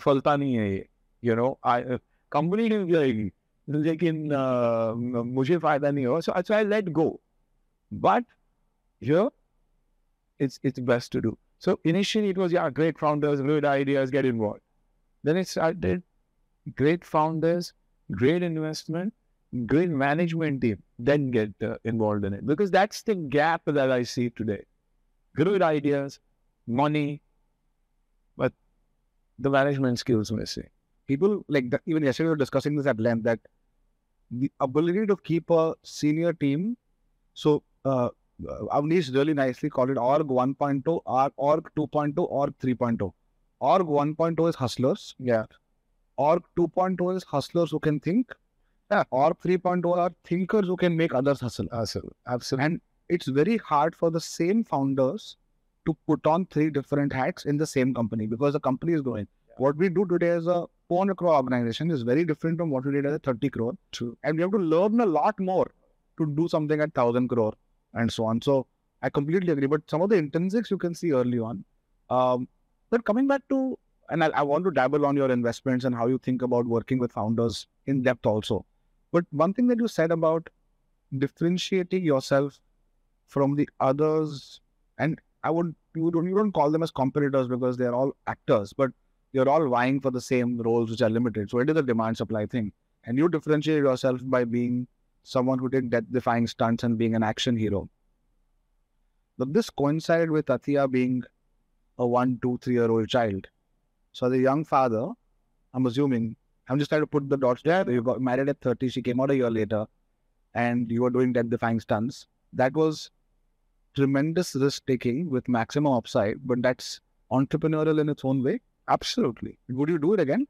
फलता नहीं है ये यू नो आई कंपनी नहीं जाएगी लेकिन uh, मुझे फायदा नहीं होगा सो अच्छा I let go but here it's it's best to do so initially it was yeah great founders great ideas get involved then it started great founders great investment great management team then get uh, involved in it because that's the gap that i see today great ideas money but the management skills missing. People like the, even yesterday we were discussing this at length that the ability to keep a senior team. So uh, Avnish really nicely called it org 1.0, org, oh, org 2.0, org 3.0. Org 1.0 is hustlers. Yeah. Org 2.0 is hustlers who can think. Yeah. Org 3.0 are thinkers who can make others hustle. Hustle. Absolutely. And it's very hard for the same founders to put on three different hats in the same company because the company is growing. Yeah. What we do today as a 400 crore organization is very different from what we did as a 30 crore. True. And we have to learn a lot more to do something at 1000 crore and so on. So I completely agree. But some of the intrinsics you can see early on. Um, but coming back to, and I, I want to dabble on your investments and how you think about working with founders in depth also. But one thing that you said about differentiating yourself from the others and I would you don't you don't call them as competitors because they're all actors, but you're all vying for the same roles which are limited. So it is a demand supply thing. And you differentiate yourself by being someone who did death defying stunts and being an action hero. But this coincided with Athiya being a one, two, three year old child. So the young father, I'm assuming, I'm just trying to put the dots there. You got married at 30, she came out a year later, and you were doing death defying stunts. That was tremendous risk taking with maximum upside, but that's entrepreneurial in its own way. Absolutely. Would you do it again?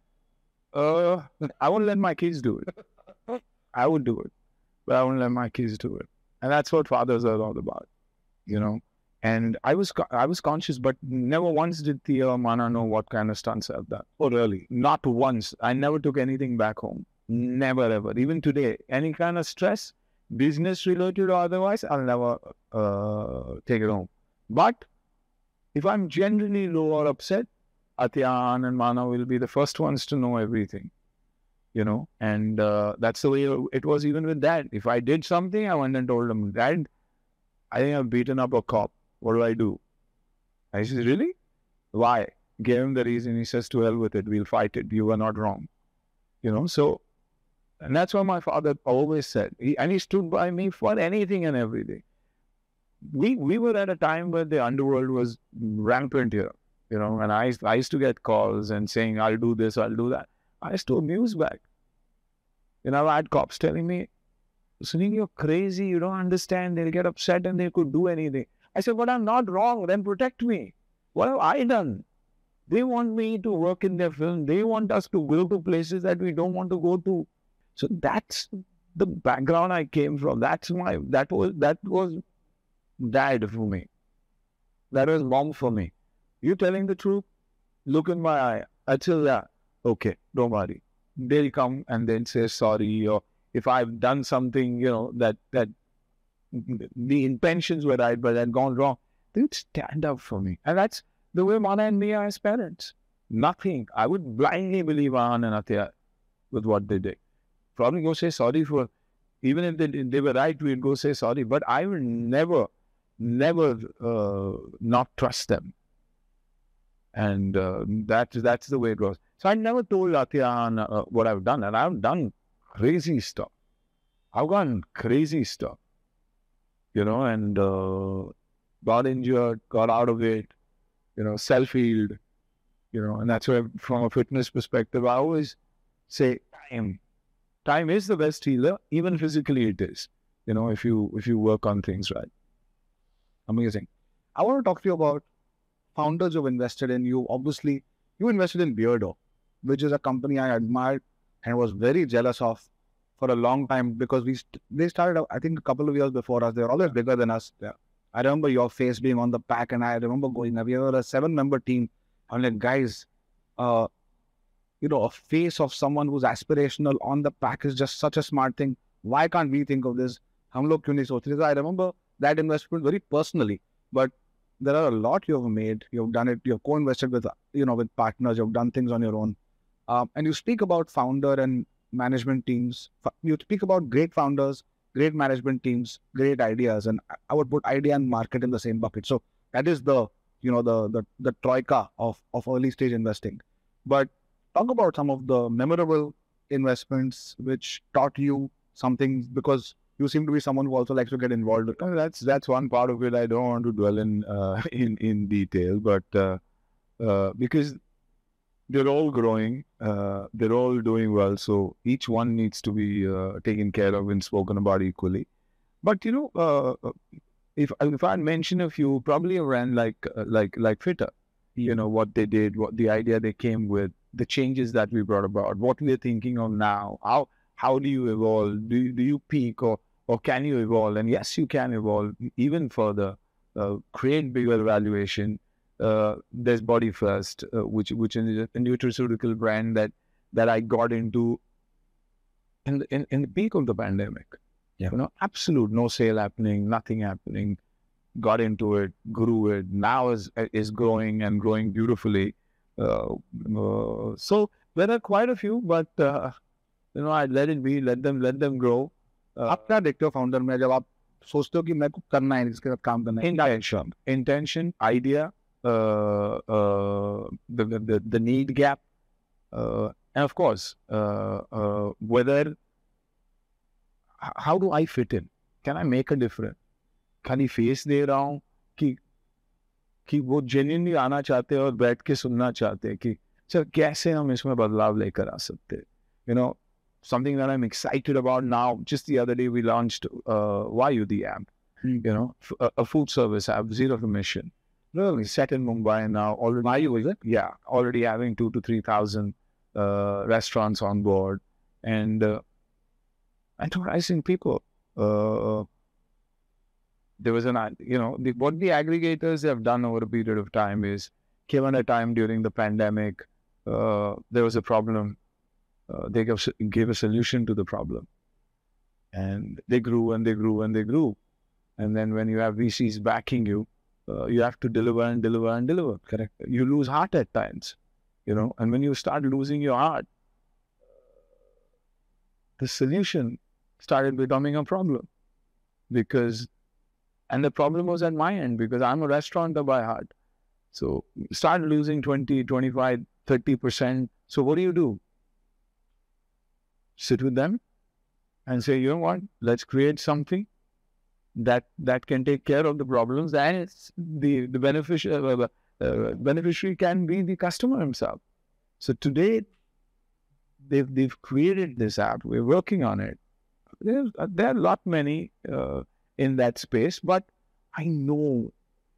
Uh, I won't let my kids do it. I would do it, but I won't let my kids do it. And that's what fathers are all about, you know. And I was I was conscious, but never once did Thea Mana know what kind of stunts I've done. Oh, really? Not once. I never took anything back home. Never ever. Even today, any kind of stress, business related or otherwise, I'll never uh, take it home. But if I'm genuinely low or upset, Atyan and Mana will be the first ones to know everything, you know, and uh, that's the way it was even with Dad. If I did something, I went and told him, Dad, I think I've beaten up a cop. What do I do? I said, Really? Why? Gave him the reason. He says, To hell with it. We'll fight it. You were not wrong. You know, so and that's what my father always said. He, and he stood by me for anything and everything. We we were at a time where the underworld was rampant here, you know, and I, I used to get calls and saying, I'll do this, I'll do that. I used to amuse back. You know, I had cops telling me, Suniel, you're crazy, you don't understand, they'll get upset and they could do anything. I said, but I'm not wrong, then protect me. What have I done? They want me to work in their film. They want us to go to places that we don't want to go to. So that's the background I came from. That's my that was that was dad for me. That was mom for me. You telling the truth? Look in my eye. I tell that. Okay, don't worry. They'll come and then say sorry, or if I've done something, you know, that that the intentions were right, but had gone wrong, they'd stand up for me. And that's the way Mana and me are as parents. Nothing. I would blindly believe Ahan and Athiya with what they did probably go say sorry for, even if they, they were right, we'd go say sorry. But I will never, never uh, not trust them. And uh, that, that's the way it was. So I never told Atiyan uh, what I've done. And I've done crazy stuff. I've done crazy stuff. You know, and uh, got injured, got out of it, you know, self-healed, you know, and that's where from a fitness perspective, I always say time. Time is the best healer, even physically it is, you know, if you if you work on things right. Amazing. I want to talk to you about founders who've invested in. You obviously you invested in Beardo, which is a company I admired and was very jealous of for a long time because we st- they started I think a couple of years before us. They're always bigger than us. Yeah. I remember your face being on the pack, and I remember going. We were a seven-member team. I'm like, guys, uh, you know, a face of someone who's aspirational on the pack is just such a smart thing. Why can't we think of this? हम लोग क्यों नहीं सोच रहे? I remember that investment very personally, but there are a lot you've made. You've done it. You've co-invested with you know with partners. You've done things on your own, um, and you speak about founder and management teams. You speak about great founders, great management teams, great ideas, and I would put idea and market in the same bucket. So that is the you know the the the troika of of early stage investing. But talk about some of the memorable investments which taught you something because you seem to be someone who also likes to get involved. That's that's one part of it. I don't want to dwell in uh, in in detail, but uh, uh, because they're all growing, uh, they're all doing well. So each one needs to be uh, taken care of and spoken about equally. But you know, uh, if if I mention a few, probably around like like like FitR, you know what they did, what the idea they came with, the changes that we brought about, what we're thinking of now, how how do you evolve? Do do you peak or or can you evolve? And yes, you can evolve even further. Uh, create bigger valuation Uh, there's Body First, uh, which which is a nutraceutical brand that that I got into in the, in, in the peak of the pandemic. Yeah. You know, absolute no sale happening, nothing happening. Got into it, grew it. Now is is growing and growing beautifully. Uh, uh, so there are quite a few, but uh, you know, I let it be, let them let them grow. आप क्या देखते हो founder में जब आप सोचते हो कि मेरे को करना है इसके साथ काम करना है intention intention idea uh, uh, the, the the need gap uh, and of course uh, uh, whether how do I fit in can I make a difference खाली फेस दे रहा हूँ कि कि वो जेन्यूनली आना चाहते हैं और बैठ के सुनना चाहते हैं कि सर कैसे हम इसमें बदलाव लेकर आ सकते हैं you know something that I'm excited about now. Just the other day, we launched uh, Vayu, the app, Hmm. you know, f- a, a food service set in Mumbai now. Already, Vayu, is it? yeah, already having two to 3,000 uh, restaurants on board and uh, enterprising people. Uh, there was an, you know, the, what the aggregators have done over a period of time is given a time during the pandemic, uh, there was a problem uh, they gave, gave a solution to the problem. And they grew and they grew and they grew. And then when you have VCs backing you, uh, you have to deliver and deliver and deliver. Correct. You lose heart at times, you know. And when you start losing your heart, the solution started becoming a problem because, and the problem was at my end because I'm a restaurateur by heart. So start losing 20, 25, 30%. So what do you do? sit with them and say, you know what, let's create something that that can take care of the problems and the the beneficiary uh, uh, beneficiary can be the customer himself. So today they've they've created this app. We're working on it. There's, there are a lot many uh, in that space but i know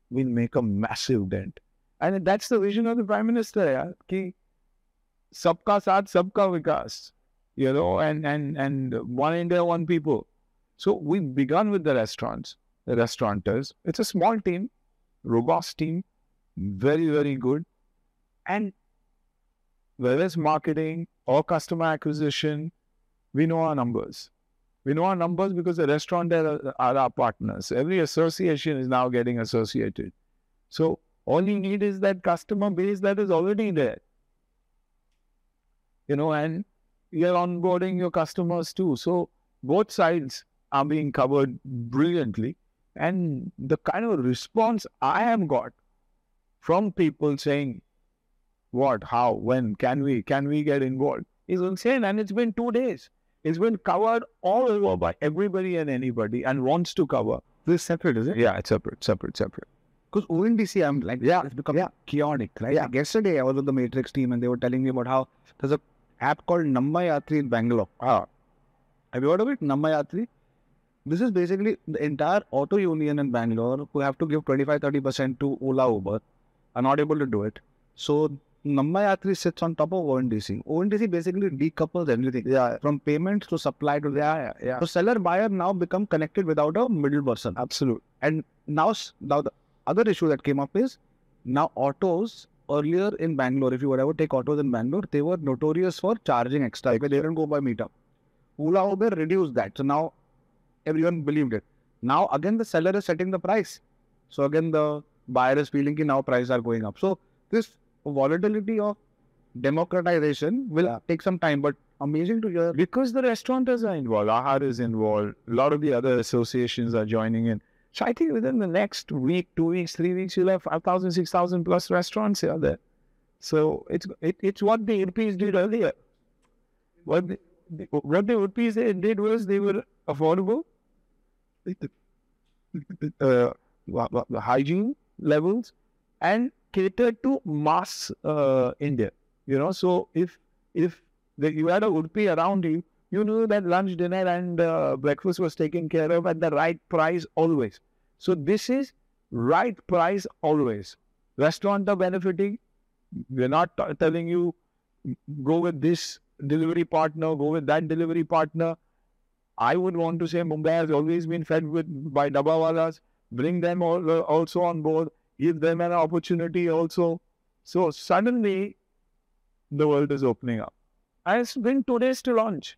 we'll make a massive dent. And that's the vision of the prime minister yeah, ki subka saath vikas you know and and and one india one people. So we've begun with the restaurants, the restaurateurs. It's a small team, robust team, very very good, and whether it's marketing or customer acquisition, we know our numbers. We know our numbers because the restaurant are, are our partners. Every association is now getting associated. So all you need is that customer base that is already there. You know, and you're onboarding your customers too. So both sides are being covered brilliantly. And the kind of response I have got from people saying, what, how, when, can we, can we get involved is insane. And it's been two days. It's been covered all over by everybody and anybody and wants to cover. This is separate, is it? Yeah, it's separate, separate, separate. Because ONDC, I'm like, yeah, it's become yeah. chaotic, right? Yeah. Like yesterday, I was with the Matrix team and they were telling me about how there's a app called Namma Yatri in Bangalore. Ah, Have you heard of it? Namma Yatri? This is basically the entire auto union in Bangalore who have to give 25 30% to Ola Uber are not able to do it. So Namma Yatri sits on top of ONDC. ONDC basically decouples everything yeah, from payments to supply to yeah, yeah. So seller buyer now become connected without a middle person. Absolute. And now, now the other issue that came up is now autos earlier in Bangalore, if you would ever take autos in Bangalore, they were notorious for charging extra they didn't go by meter. Ola Uber reduced that. So now everyone believed it. Now again the seller is setting the price. So again the buyer is feeling now prices are going up. So this volatility of democratization will Yeah. take some time, but amazing to hear. Because the restaurateurs are involved, Ahar is involved, a lot of the other associations are joining in. So I think within the next week, two weeks, three weeks, you'll have 5,000, 6,000 plus restaurants here there. So it's it, it's what the UPs did earlier. What the, what the did did was they were affordable, uh, the hygiene levels, and catered to mass uh, India. You know, so if if the, you had a Udupi around you, you knew that lunch, dinner, and uh, breakfast was taken care of at the right price always. So this is right price always. Restaurant are benefiting. We're not telling you go with this delivery partner, go with that delivery partner. I would want to say Mumbai has always been fed with by dabbawalas. Bring them all, uh, also on board. Give them an opportunity also. So suddenly, the world is opening up. And it's been two days to launch.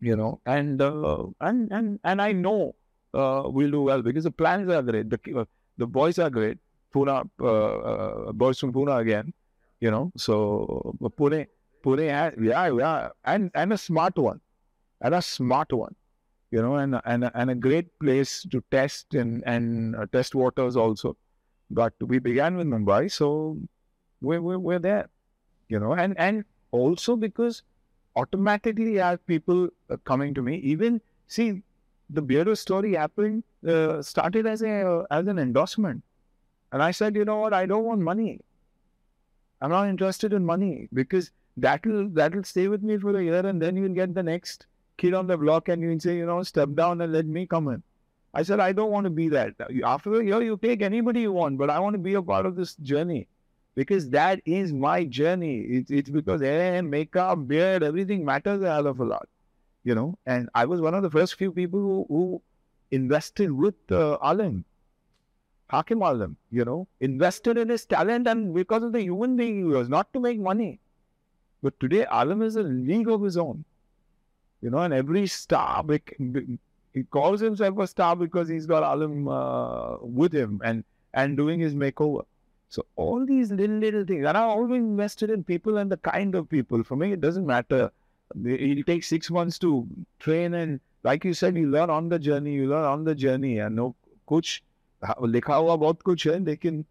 You know, and uh, and and and I know uh, we'll do well because the plans are great. The uh, the boys are great. Pune, uh, uh, boys from Pune again. You know, so uh, Pune, Pune, has, yeah, yeah, and and a smart one, and a smart one. You know, and and and a great place to test and and uh, test waters also. But we began with Mumbai, so we're we're, we're there. You know, and and also because automatically I have people uh, coming to me, even see the Beardo story happened uh, started as a as an endorsement, and I said, you know what, I don't want money. I'm not interested in money because that'll that'll stay with me for a year, and then you'll get the next kid on the block, and you'll say, you know, step down and let me come in. I said, I don't want to be that. After a year, you take anybody you want, but I want to be a part of this journey because that is my journey. It's, it's because hair, makeup, beard, everything matters a hell of a lot, you know. And I was one of the first few people who, who invested with uh, Aalim, Hakim Aalim, you know, invested in his talent and because of the human being he was, not to make money. But today, Aalim is a league of his own, you know, and every star, he calls himself a star because he's got Aalim uh, with him and, and doing his makeover. So all these little, little things, and I always invested in people and the kind of people. For me, it doesn't matter. It takes six months to train, and like you said, you learn on the journey. You learn on the journey, and no coach. लिखा हुआ बहुत कुछ है लेकिन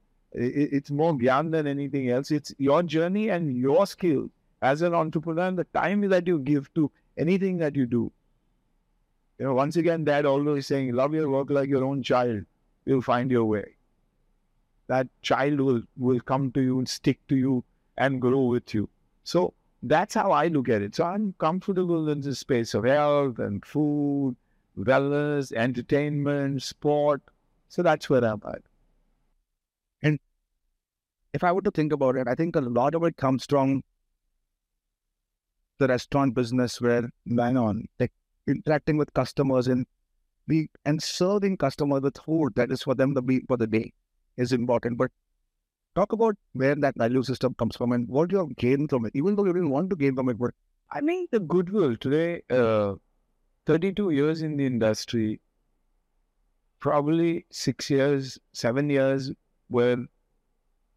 it's more gyan than anything else. It's your journey and your skill as an entrepreneur and the time that you give to anything that you do. You know, once again, Dad always saying, "Love your work like your own child. You'll find your way." that child will will come to you and stick to you and grow with you. So that's how I look at it. So I'm comfortable in the space of health and food, wellness, entertainment, sport. So that's where I'm at. And if I were to think about it, I think a lot of it comes from the restaurant business where man on like interacting with customers and be and serving customers with food that is for them the be for the day is important. But talk about where that value system comes from and what you have gained from it, even though you didn't want to gain from it, but I mean, the goodwill today, uh, 32 years in the industry, probably six years, seven years where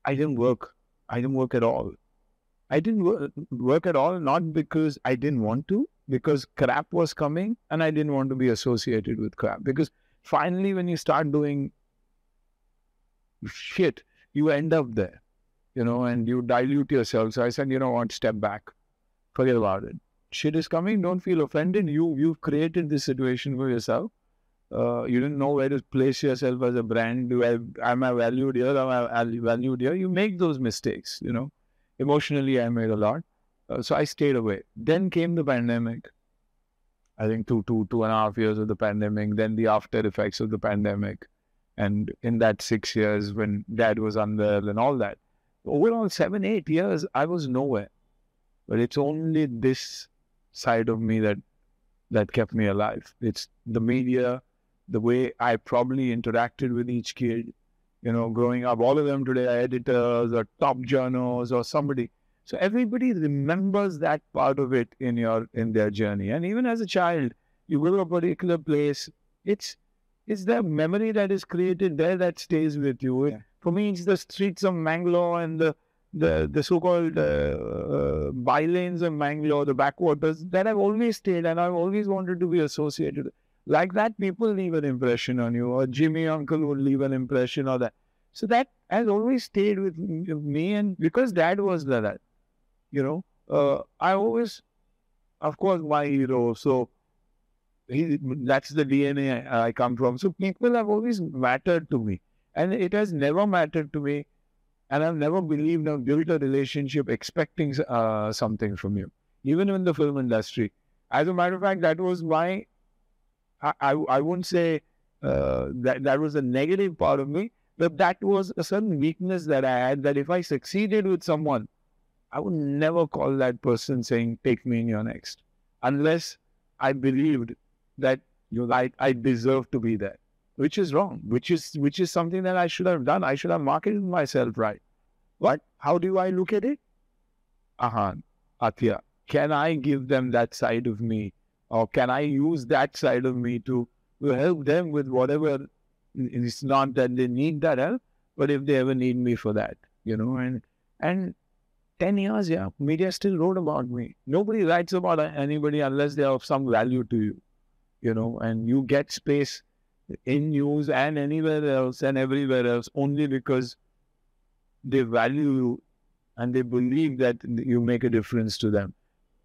I didn't work. I didn't work at all. I didn't work, at all, not because I didn't want to, because crap was coming and I didn't want to be associated with crap. Because finally, when you start doing shit, you end up there, you know, and you dilute yourself. So I said, you know what, step back, forget about it. Shit is coming, don't feel offended. You you've created this situation for yourself. uh, you didn't know where to place yourself as a brand. Do I, am I valued here? Am I valued here? You make those mistakes, you know. Emotionally, I made a lot. Uh, so I stayed away. Then came the pandemic. I think two, two, two and a half years of the pandemic, then the after effects of the pandemic. And in that six years when dad was unwell and all that, overall seven, eight years, I was nowhere. But it's only this side of me that that kept me alive. It's the media, the way I probably interacted with each kid. You know, growing up, all of them today are editors or top journals or somebody. So everybody remembers that part of it in your in their journey. And even as a child, you go to a particular place, it's it's the memory that is created there that stays with you. Yeah. For me, it's the streets of Mangalore and the the the so-called uh, uh, bylanes of Mangalore, the backwaters that I've always stayed and I've always wanted to be associated. Like that, people leave an impression on you, or Jimmy Uncle would leave an impression, or that. So that has always stayed with me, and because Dad was that, you know, uh, I always, of course, my hero. So he, that's the DNA I, come from. So people have always mattered to me, and it has never mattered to me. And I've never believed I've built a relationship expecting uh, something from you, even in the film industry. As a matter of fact, that was why I, I, I wouldn't say uh, that that was a negative part of me, but that was a certain weakness that I had. That if I succeeded with someone, I would never call that person saying, take me in your next, unless I believed that you know, I, I deserve to be there, which is wrong, which is which is something that I should have done. I should have marketed myself right. But how do I look at it? Ahan, Athiya, can I give them that side of me? Or can I use that side of me to, help them with whatever? It's not that they need that help, but if they ever need me for that, you know, and and 10 years, yeah, media still wrote about me. Nobody writes about anybody unless they are of some value to you, you know, and you get space in news and anywhere else and everywhere else only because they value you and they believe that you make a difference to them.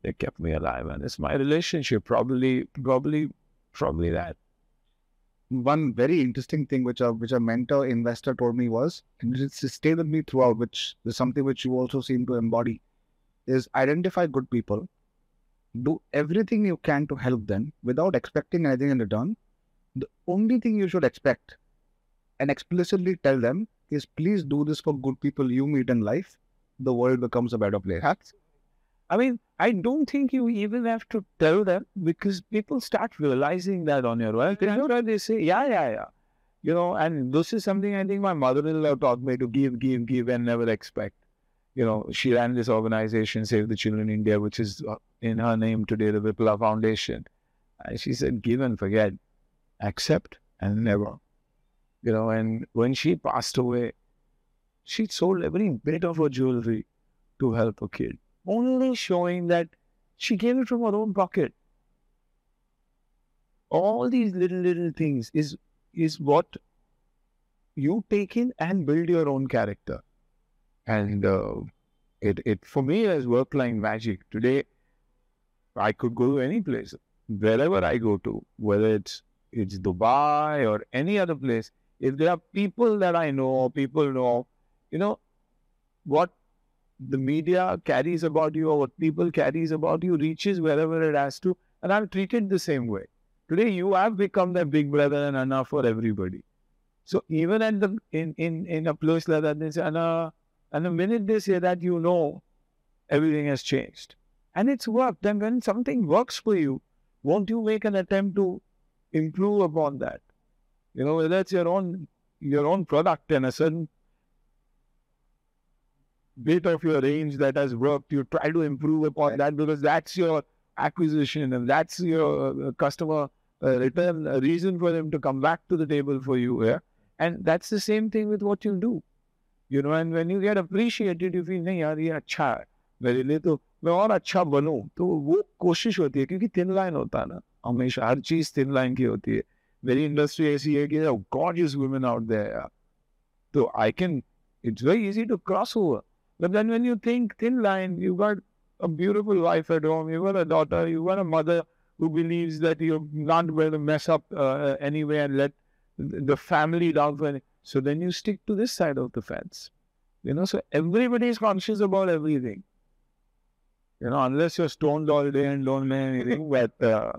They kept me alive, and it's my relationship. Probably, probably, probably that one very interesting thing which a which a mentor investor told me was, and it's stayed with me throughout, which is something which you also seem to embody, is identify good people, do everything you can to help them without expecting anything in return. The only thing you should expect and explicitly tell them is please do this for good people you meet in life. The world becomes a better place. I mean, I don't think you even have to tell them because people start realizing that on your own. That's why they say, yeah, yeah, yeah. You know, and this is something I think my mother-in-law taught me to give, give, give and never expect. You know, she ran this organization, Save the Children India, which is uh, in her name today, the Vipla Foundation. And she said, give and forget, accept and never. You know, and when she passed away, she sold every bit of her jewelry to help a kid only showing that she gave it from her own pocket. All these little, little things is, is what you take in and build your own character. And uh, it, it, for me, has worked like magic. Today, I could go to any place, wherever I go to, whether it's it's Dubai or any other place. If there are people that I know or people know, you know, what the media carries about you or what people carries about you reaches wherever it has to. And I'm treated the same way. Today you have become the big brother and Anna for everybody. So even at the in in, in a place like that, they say Anna, and the minute they say that, you know everything has changed. And it's worked. And when something works for you, won't you make an attempt to improve upon that? You know, whether it's your own your own product and a certain bit of your range that has worked, you try to improve upon that because that's your acquisition and that's your uh, customer uh, return a reason for them to come back to the table for you. Yeah? And that's the same thing with what you do. You know, and when you get appreciated, you feel, नहीं यार ये अच्छा है मेरे लिए तो मैं और अच्छा बनूं तो वो कोशिश होती है क्योंकि थिन लाइन होता है ना हमेशा हर चीज थिन लाइन की होती है मेरी इंडस्ट्री ऐसी है कि गॉड वुमेन आउट देयर तो I can it's very easy to cross over but then when you think thin line, you've got a beautiful wife at home, you've got a daughter, you've got a mother who believes that you're not going to mess up uh, anyway and let the family down for any. So then you stick to this side of the fence. You know, so everybody is conscious about everything. You know, unless you're stoned all day and don't know anything, but uh,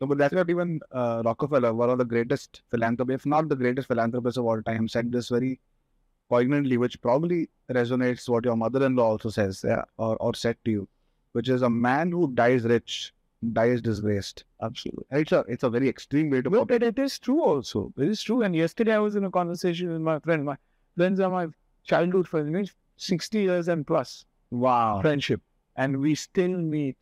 No, but that's what even uh, Rockefeller, one of the greatest philanthropists, if not the greatest philanthropist of all time, said this very poignantly, which probably resonates what your mother-in-law also says, yeah, or, or said to you, which is a man who dies rich dies disgraced. absolutely. And It's a it's a very extreme way to it. but it is true also. It is true. And yesterday I was in a conversation with my friend. My friends are my childhood friends, 60 years and plus Wow. friendship. And we still meet.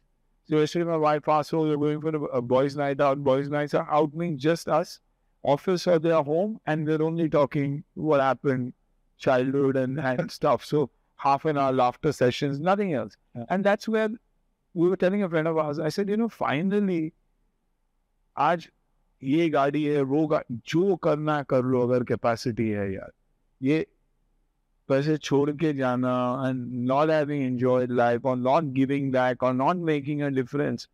So yesterday my wife asked, oh, we're going for a, a boys' night out. Boys' nights are out means just us. Office or they're home and we're only talking what happened, childhood and, and stuff. So half an hour laughter sessions, nothing else. Yeah. And that's where we were telling a friend of ours, I said, you know, finally, आज ये गाड़ी है वो गा, जो करना है कर लो अगर कैपेसिटी है यार ये पैसे छोड़ के जाना and not having enjoyed life or not giving back or not making a difference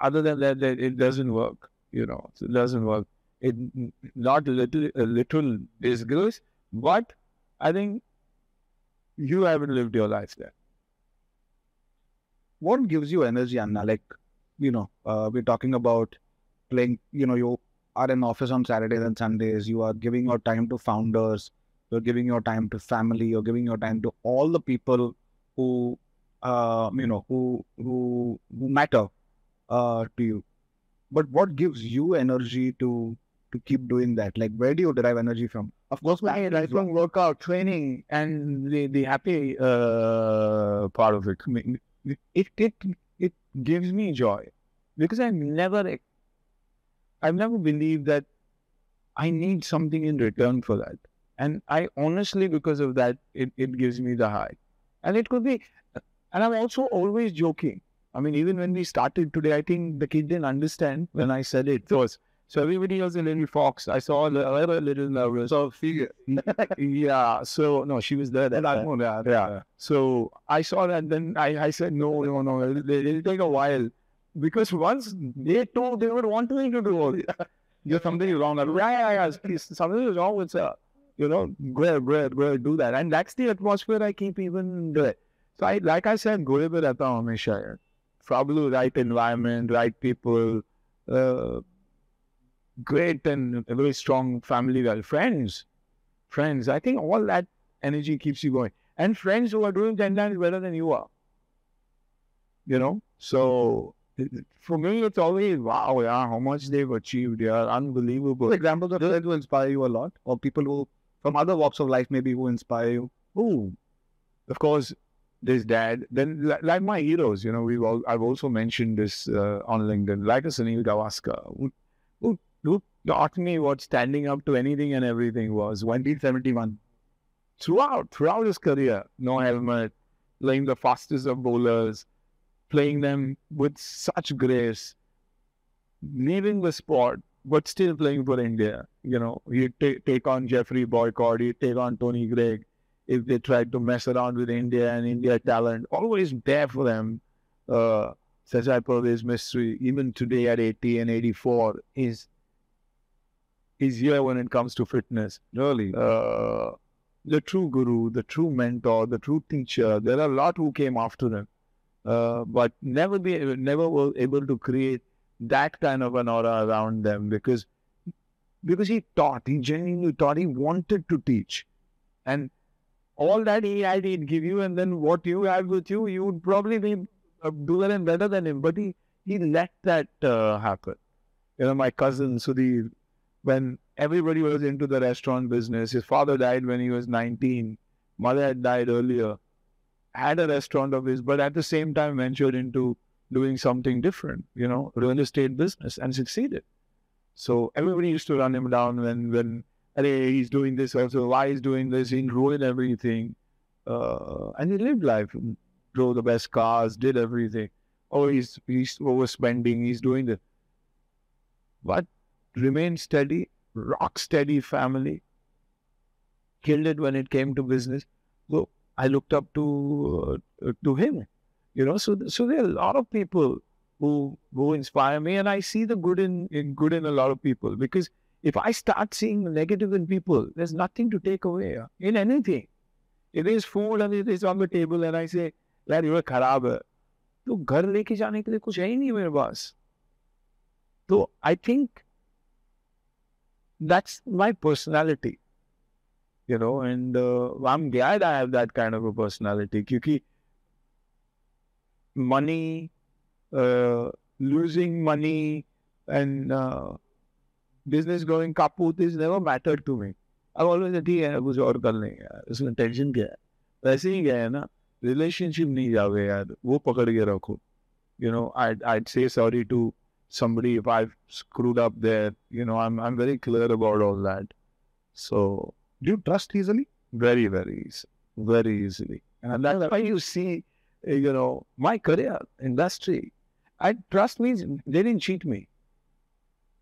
other than that, that it doesn't work you know it doesn't not little a little disgrace but I think you haven't lived your life there What gives you energy, Anna? Like, you know, uh, we're talking about playing, you know, you are in office on Saturdays and Sundays, you are giving your time to founders, you're giving your time to family, you're giving your time to all the people who, uh, you know, who who who matter uh, to you. But what gives you energy to to keep doing that? Like, where do you derive energy from? Of course, my lifelong workout training and the the happy uh, part of it. I mean, It it it gives me joy because I never I've never believed that I need something in return for that, and I honestly because of that it it gives me the high, and it could be, and I'm also always joking. I mean, even when we started today, I think the kid didn't understand when I said it first. So everybody was in little fox. I saw a little, a little nervous. So figure. yeah. So no, she was there. That Yeah. yeah. So I saw that. Then I, I said no, no, no. It'll take a while because once they told, they were wanting to do all this. You're something wrong. Like, yeah, yeah, yeah. Something is wrong with her. You know, go, go, go, do that. And that's the atmosphere I keep even doing. So I, like I said, go to the Probably right environment, right people. Uh, great and very strong family, well, friends, friends. I think all that energy keeps you going. And friends who are doing 10 times better than you are. You know? So for me, it's always, wow, yeah, how much they've achieved, yeah, unbelievable. For examples of friends who inspire you a lot, or people who from other walks of life maybe who inspire you. Ooh, of course, this dad. Then, li- like my heroes, you know, we've all, I've also mentioned this uh, on LinkedIn, like a Sunil Gavaskar, who, who, taught me what standing up to anything and everything was. When 1971. throughout throughout his career, no helmet, playing the fastest of bowlers, playing them with such grace, leaving the sport, but still playing for India. You know, he'd take on Geoffrey Boycott, he'd take on Tony Greig if they tried to mess around with India and India talent, always there for them. Uh, Sajai Parvez Mystery, even today at 80 and 84, is is here when it comes to fitness Really? uh, the true guru, the true mentor, the true teacher. There are a lot who came after him, uh, but never be never were able to create that kind of an aura around them because because he taught, he genuinely taught, he wanted to teach, and all that he had, he'd give you, and then what you had with you, you would probably be uh, and better than him. But he he let that uh, happen. You know, my cousin Sudhir, when everybody was into the restaurant business. His father died when he was 19. Mother had died earlier. Had a restaurant of his, but at the same time ventured into doing something different, you know, real estate business and succeeded. So everybody used to run him down when, when hey, he's doing this also, why he's doing this, he ruined everything. Uh, and he lived life, drove the best cars, did everything. Oh, he's, he's overspending, he's doing this. But remained steady, rock steady family. Killed it when it came to business. So I looked up to uh, to him, you know. So so there are a lot of people who who inspire me, and I see the good in, in good in a lot of people. Because if I start seeing the negative in people, there's nothing to take away uh, in anything. It is food and it is on the table, and I say, यार ये खराब है तो घर लेके जाने के लिए कुछ है ही नहीं मेरे पास तो I think that's my personality you know and uh, i'm glad i have that kind of a personality because money uh, losing money and uh, business going kaput is never mattered to me I've always said ठीक है कुछ और कर लेंगे यार उसमें tension क्या है वैसे ही क्या है ना रिलेशनशिप नहीं जाओगे यार वो पकड़ के रखो you know I'd, I'd say sorry to somebody if I've screwed up there. You know, I'm I'm very clear about all that. So do you trust easily? Very, very easy. Very easily. And that's why you see, eh, you know, my career, industry. I trust means they didn't cheat me.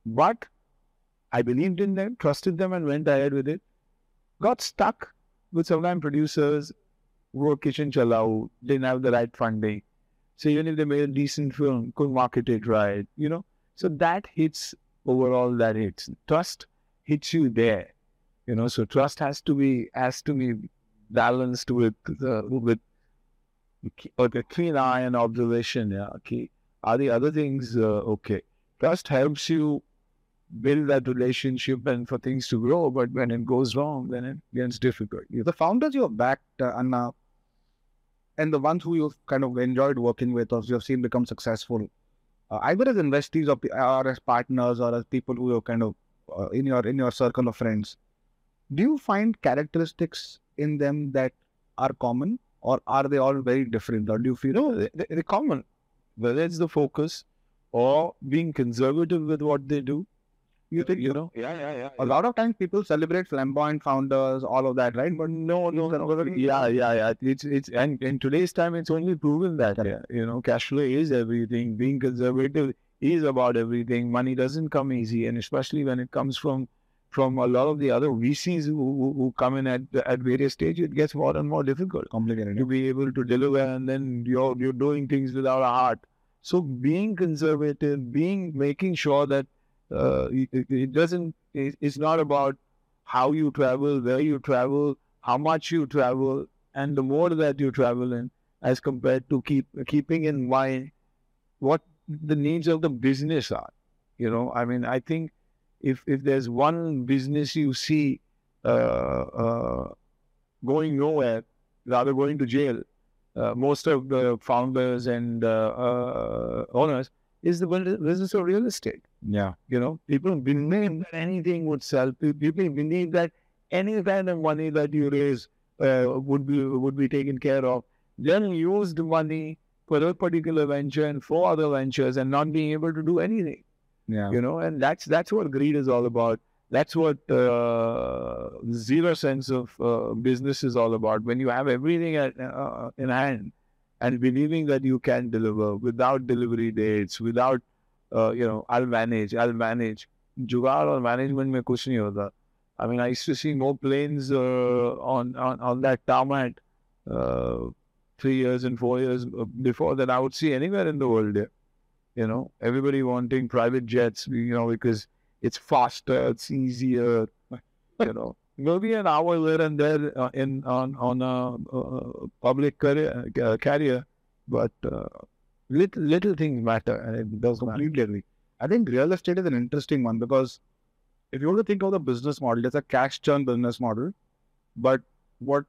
But I believed in them, trusted them, and went ahead with it. Got stuck with some producers, wrote Kitchen Chalau, didn't have the right funding. So even if they made a decent film, couldn't market it right, you know. So that hits overall. That hits trust hits you there, you know. So trust has to be has to be balanced with with or the keen eye and observation. Yeah, okay. Are the other things uh, okay? Trust helps you build that relationship and for things to grow. But when it goes wrong, then it gets difficult. The founders you have backed, uh, Anna, and the ones who you've kind of enjoyed working with or you've seen become successful, uh, either as investees or, or, as partners or as people who are kind of uh, in your in your circle of friends, do you find characteristics in them that are common, or are they all very different? Or do you feel no, they, they're common, whether it's the focus or being conservative with what they do you think you know? Yeah, yeah, yeah. A lot of times people celebrate flamboyant founders, all of that, right? But no, no, no. Yeah, yeah, yeah. It's it's and in today's time, it's only proven that yeah, you know, cash flow is everything. Being conservative is about everything. Money doesn't come easy, and especially when it comes from from a lot of the other VCs who, who, who come in at at various stages, it gets more and more difficult. Complicated to be able to deliver, and then you're you're doing things without a heart. So being conservative, being making sure that uh, it, it, doesn't, it, it's not about how you travel, where you travel, how much you travel, and the more that you travel in, as compared to keep keeping in mind what the needs of the business are. You know, I mean, I think if if there's one business you see uh, uh, going nowhere, rather going to jail, uh, most of the founders and uh, uh, owners is the business of real estate. Yeah. You know, people believe that anything would sell. People believe that any kind of money that you raise uh, would be would be taken care of. Then use the money for a particular venture and for other ventures and not being able to do anything. Yeah. You know, and that's that's what greed is all about. That's what uh, zero sense of uh, business is all about. When you have everything at, uh, in hand and believing that you can deliver without delivery dates, without you know, I'll manage, I'll manage. Jugaad or management mein kuch nahi hota. I mean, I used to see more planes uh, on, on on that tarmac uh, three years and four years before that I would see anywhere in the world. You know, everybody wanting private jets, you know, because it's faster, it's easier. You know, maybe an hour here and there uh, in on on a, public carrier, uh, carrier but uh, little little things matter, and it does completely agree. I think real estate is an interesting one because if you want to think of the business model, it's a cash churn business model. But what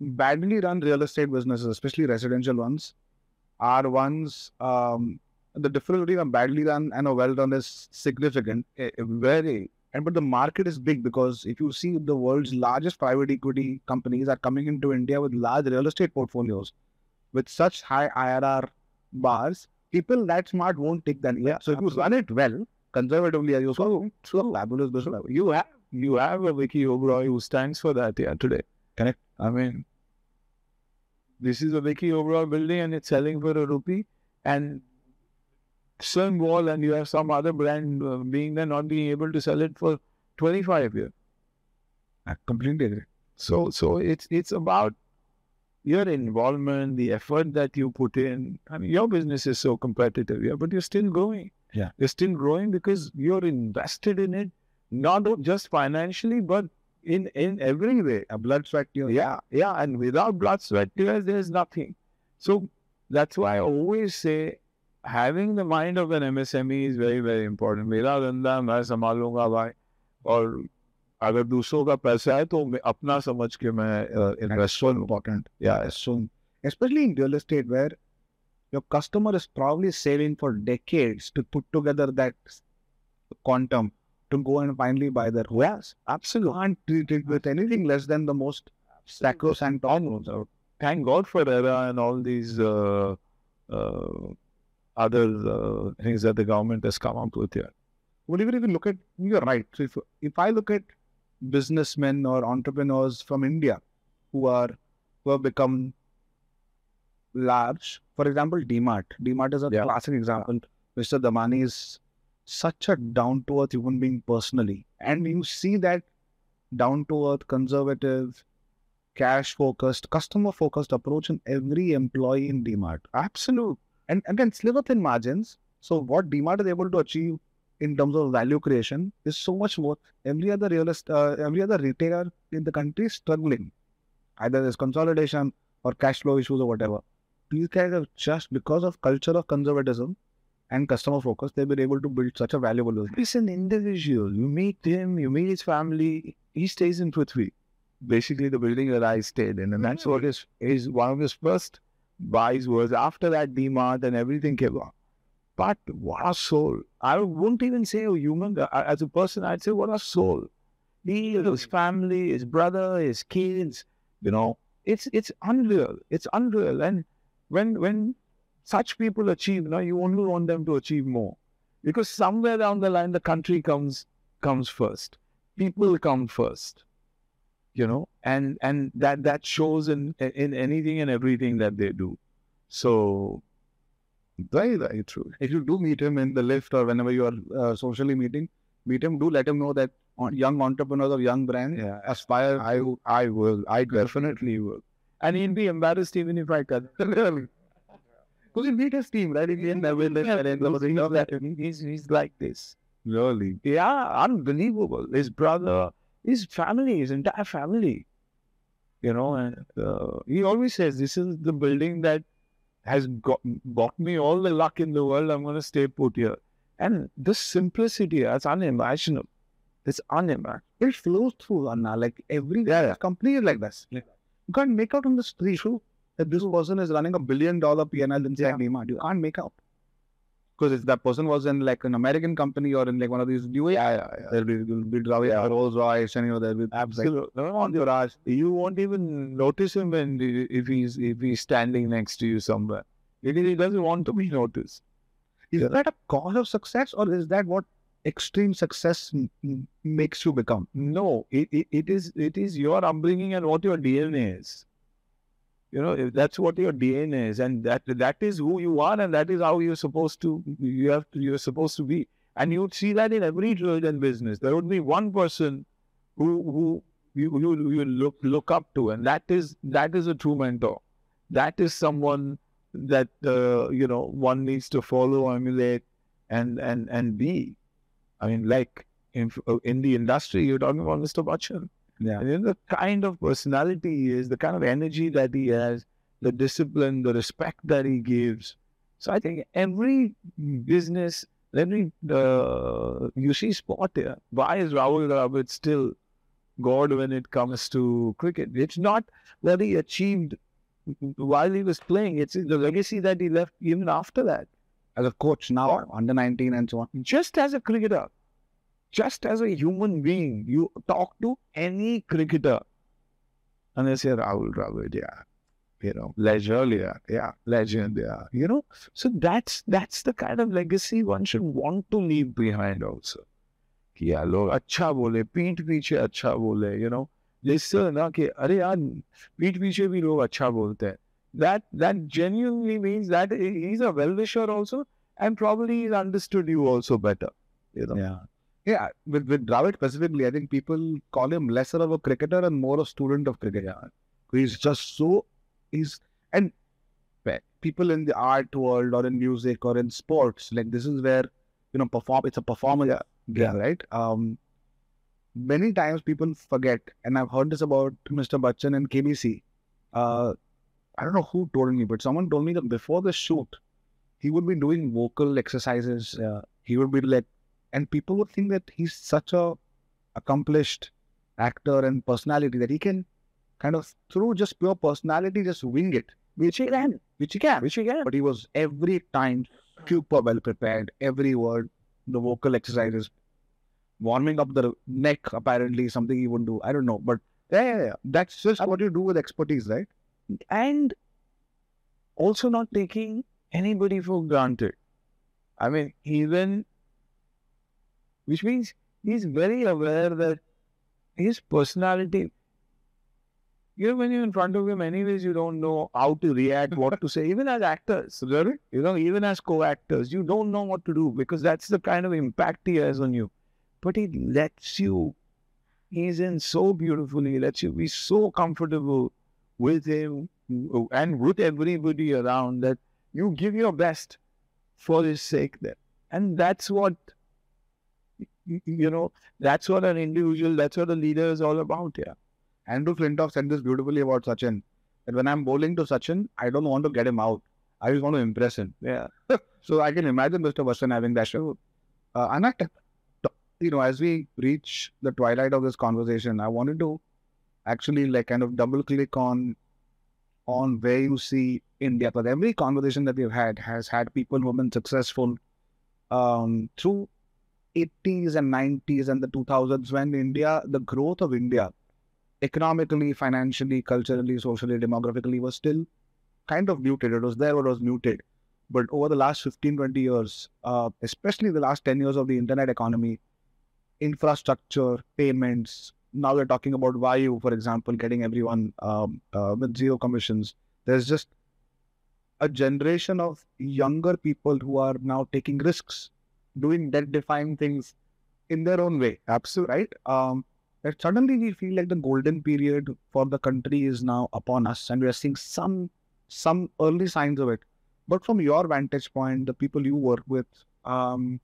badly run real estate businesses, especially residential ones, are ones um, the difference between a badly run and a well run is significant. Eh, eh, very and but the market is big because if you see the world's largest private equity companies are coming into India with large real estate portfolios with such high IRR bars, people that smart won't take that. Yeah, so if you run it well, conservatively, as you so, so fabulous business. You have you have a Vicky Oberoi who stands for that yeah today. Correct. I mean, this is a Vicky Oberoi building and it's selling for a rupee, and same wall, and you have some other brand uh, being there not being able to sell it for twenty five years. I completely agree. So so it's it's about your involvement, the effort that you put in. I mean, your business is so competitive, yeah, but you're still growing. Yeah. You're still growing because you're invested in it, not just financially, but in in every way. A blood, sweat, tears. Yeah, yeah. And without blood, sweat, tears, there's nothing. So that's why I always say having the mind of an MSME is very, very important. Mera danda, main samalunga. Or अगर दूसरों का पैसा है तो अपना समझ के मैं इन्वेस्ट सो इम्पोर्टेंट या सो especially in real estate where your customer is probably saving for decades to put together that quantum to go and finally buy their house. Yes, absolutely. Can't treat it with anything less than the most sacrosanct honors. Thank God for RERA and all these uh, uh, other uh, things that the government has come up with here. Well, even if you look at, you're right. So if, if I look at businessmen or entrepreneurs from India who are who have become large, for example, DMart. DMart is a Yeah. classic example. Mr. Damani is such a down to earth human being personally, and you see that down to earth, conservative, cash focused, customer focused approach in every employee in DMart. Absolute. And again, sliver thin margins. So what DMart is able to achieve in terms of value creation is so much more. Every other real estate, uh, every other retailer in the country is struggling. Either there's consolidation or cash flow issues or whatever. These guys have just because of culture of conservatism and customer focus, they've been able to build such a valuable business. He's an individual. You meet him, you meet his family. He stays in Prithvi, basically the building that I stayed in, and that's what his is one of his first buys was. After that, DMart and everything came on. But what a soul! I wouldn't even say a human. uh, As a person, I'd say what a soul. He, his family, his brother, his kids. You know, it's it's unreal. It's unreal. And when when such people achieve, you know, you only want them to achieve more because somewhere down the line the country comes comes first people come first you know and and that that shows in in anything and everything that they do so Very, very true. If you do meet him in the lift or whenever you are uh, socially meeting, meet him, do let him know that young entrepreneurs or young brands yeah aspire i i will i definitely will and he'll be embarrassed even if i really. Because you meet his team, right? In the end, never let Yeah, that end because of he's the- like- he's, he's like this Really? yeah unbelievable his brother his family his entire family you know and uh, he always says this is the building that has got bought me all the luck in the world i'm going to stay put here and this simplicity that's unimaginable it's unimaginable It flows through, Anna. Like every Yeah, yeah. company is like this. You can't make out on the street that this person is running a billion dollar PNL inside Yeah. DMart. You can't make out. Because if that person was in like an American company or in like one of these new yeah yeah, yeah. there'll be, be driving Yeah. Rolls Royce and you know there'll be Absolutely. No, on your ass. You won't even notice him when if he's if he's standing next to you somewhere. Because he doesn't want to be noticed. Is Yeah. that a cause of success or is that what extreme success makes you become? No, it, it, it is it is your upbringing and what your DNA is. You know, if that's what your DNA is, and that that is who you are, and that is how you're supposed to you have to, you're supposed to be. And you'd see that in every trade and business. There would be one person who who you you, you look look up to, and that is that is a true mentor. That is someone that uh, you know one needs to follow, emulate, and and and be. I mean, like in in the industry, you're talking about Mr. Bachchan. Yeah. And then the kind of personality he is, the kind of energy that he has, the discipline, the respect that he gives. So I think every business, every uh, you see sport here. Why is Rahul Dravid still God when it comes to cricket? It's not that he achieved while he was playing. It's the legacy that he left even after that. As a coach now, under 19 and so on. Just as a cricketer, just as a human being, you talk to any cricketer and they say Rahul Dravid, yeah. You know, legend, yeah, yeah, legend, yeah. You know, so that's that's the kind of legacy one should want to leave behind also. कि यार लोग अच्छा बोले पीठ पीछे अच्छा बोले you know जिससे ना कि अरे यार पीठ पीछे भी लोग अच्छा बोलते हैं that that genuinely means that he- he's a well wisher also and probably he's understood you also better you know Yeah. Yeah. With, with Dravid specifically, I think people call him lesser of a cricketer and more a student of cricket. Yeah. He's just so he's and pe- people in the art world or in music or in sports, like this is where you know perform. It's a performer Yeah. game, right? Um, many times people forget, and I've heard this about Mr. Bachchan and KBC. Uh, I don't know who told me, but someone told me that before the shoot, he would be doing vocal exercises. Yeah. He would be like, and people would think that he's such a accomplished actor and personality that he can kind of through just pure personality just wing it, which he can, which he can, which he can. But he was every time super well prepared, every word, the vocal exercises, warming up the neck. Apparently, something he would do. I don't know, but yeah, yeah, yeah. That's just what you do with expertise, right? and also not taking anybody for granted. I mean, even which means he's very aware that his personality. You know, when you're in front of him, anyways, you don't know how to react, what to say. Even as actors, you know, even as co-actors, you don't know what to do because that's the kind of impact he has on you. But he lets you. He's in so beautifully. He lets you be so comfortable with him and with everybody around that you give your best for his sake there. And that's what, you know, that's what an individual, that's what a leader is all about here. Andrew Flintoff said this beautifully about Sachin. That when I'm bowling to Sachin, I don't want to get him out. I just want to impress him. Yeah. So I can imagine Mr. Bachchan having that show. Uh, t- t- you know, as we reach the twilight of this conversation, I wanted to actually like kind of double click on on where you see India. But every conversation that we've had has had people who have been successful um, through 80s and 90s and the 2000s when India, the growth of India, economically, financially, culturally, socially, demographically, was still kind of muted. It was there, but it was muted. But over the last 15, 20 years, uh, especially the last 10 years of the internet economy, infrastructure, payments, now we're talking about Vayu, for example, getting everyone um, uh, with zero commissions. There's just a generation of younger people who are now taking risks, doing debt-defying things in their own way. Absolutely, right? Um, that suddenly we feel like the golden period for the country is now upon us, and we are seeing some some early signs of it. But from your vantage point, the people you work with, um,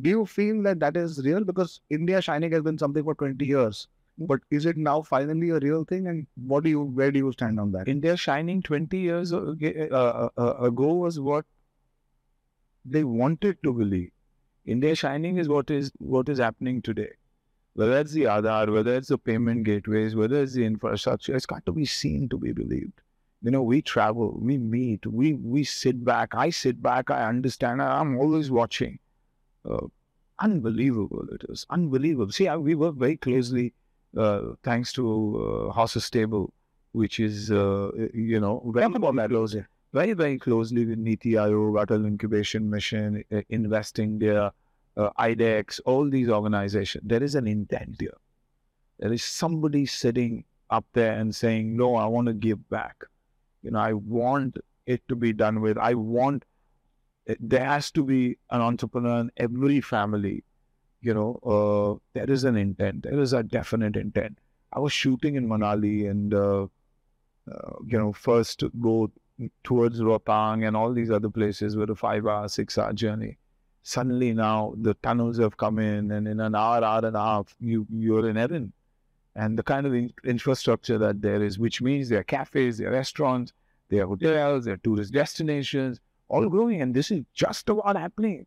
do you feel that that is real? Because India shining has been something for 20 years, but is it now finally a real thing? And what do you, where do you stand on that? India shining 20 years ag- uh, uh, ago was what they wanted to believe. India shining is what is what is happening today. Whether it's the Aadhaar, whether it's the payment gateways, whether it's the infrastructure, it's got to be seen to be believed. You know, we travel, we meet, we we sit back. I sit back, I understand. I- I'm always watching. Uh, unbelievable it is. Unbelievable. See, I, we work very closely, uh, thanks to uh, Horses Stable, which is, uh, you know, very close, very, very closely with Niti Aayog, Atal Incubation Mission, uh, Invest India, uh, IDEX, all these organizations. There is an intent here. There is somebody sitting up there and saying, no, I want to give back. You know, I want it to be done with. I want, eh, there has to be an entrepreneur in every family. You know, uh, there is an intent. There is a definite intent. I was shooting in Manali and, uh, uh, you know, first go towards Rohtang and all these other places with a five hour, six hour journey. Suddenly now the tunnels have come in and in an hour, hour and a half, you, you're in Erin. And the kind of in- infrastructure that there is, which means there are cafes, there are restaurants, there are hotels, there are tourist destinations, all growing. And this is just about happening.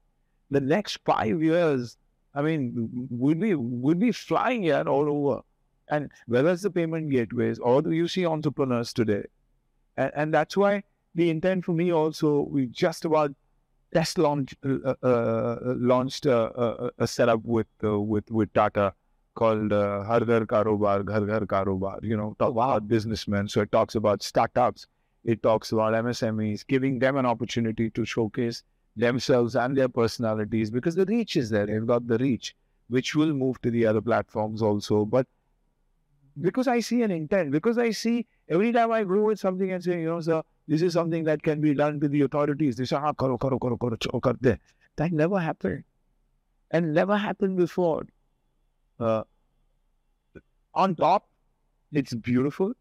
The next five years, I mean, we'll be, we'll be flying here all over. And whether it's the payment gateways or do you see entrepreneurs today? And, and that's why the intent for me also, we just about test launch, uh, uh, launched a, a, a setup with, uh, with, with Tata called uh, Har Ghar Karobar, Ghar Ghar Karobar, you know, talk about businessmen. So it talks about startups, it talks about MSMEs, giving them an opportunity to showcase themselves and their personalities because the reach is there. They've got the reach, which will move to the other platforms also. But because I see an intent, because I see every time I go with something and say, you know, sir, this is something that can be done to the authorities. They say, ah, karo, karo, karo, karo. That never happened. And never happened before. Uh, on top, it's beautiful.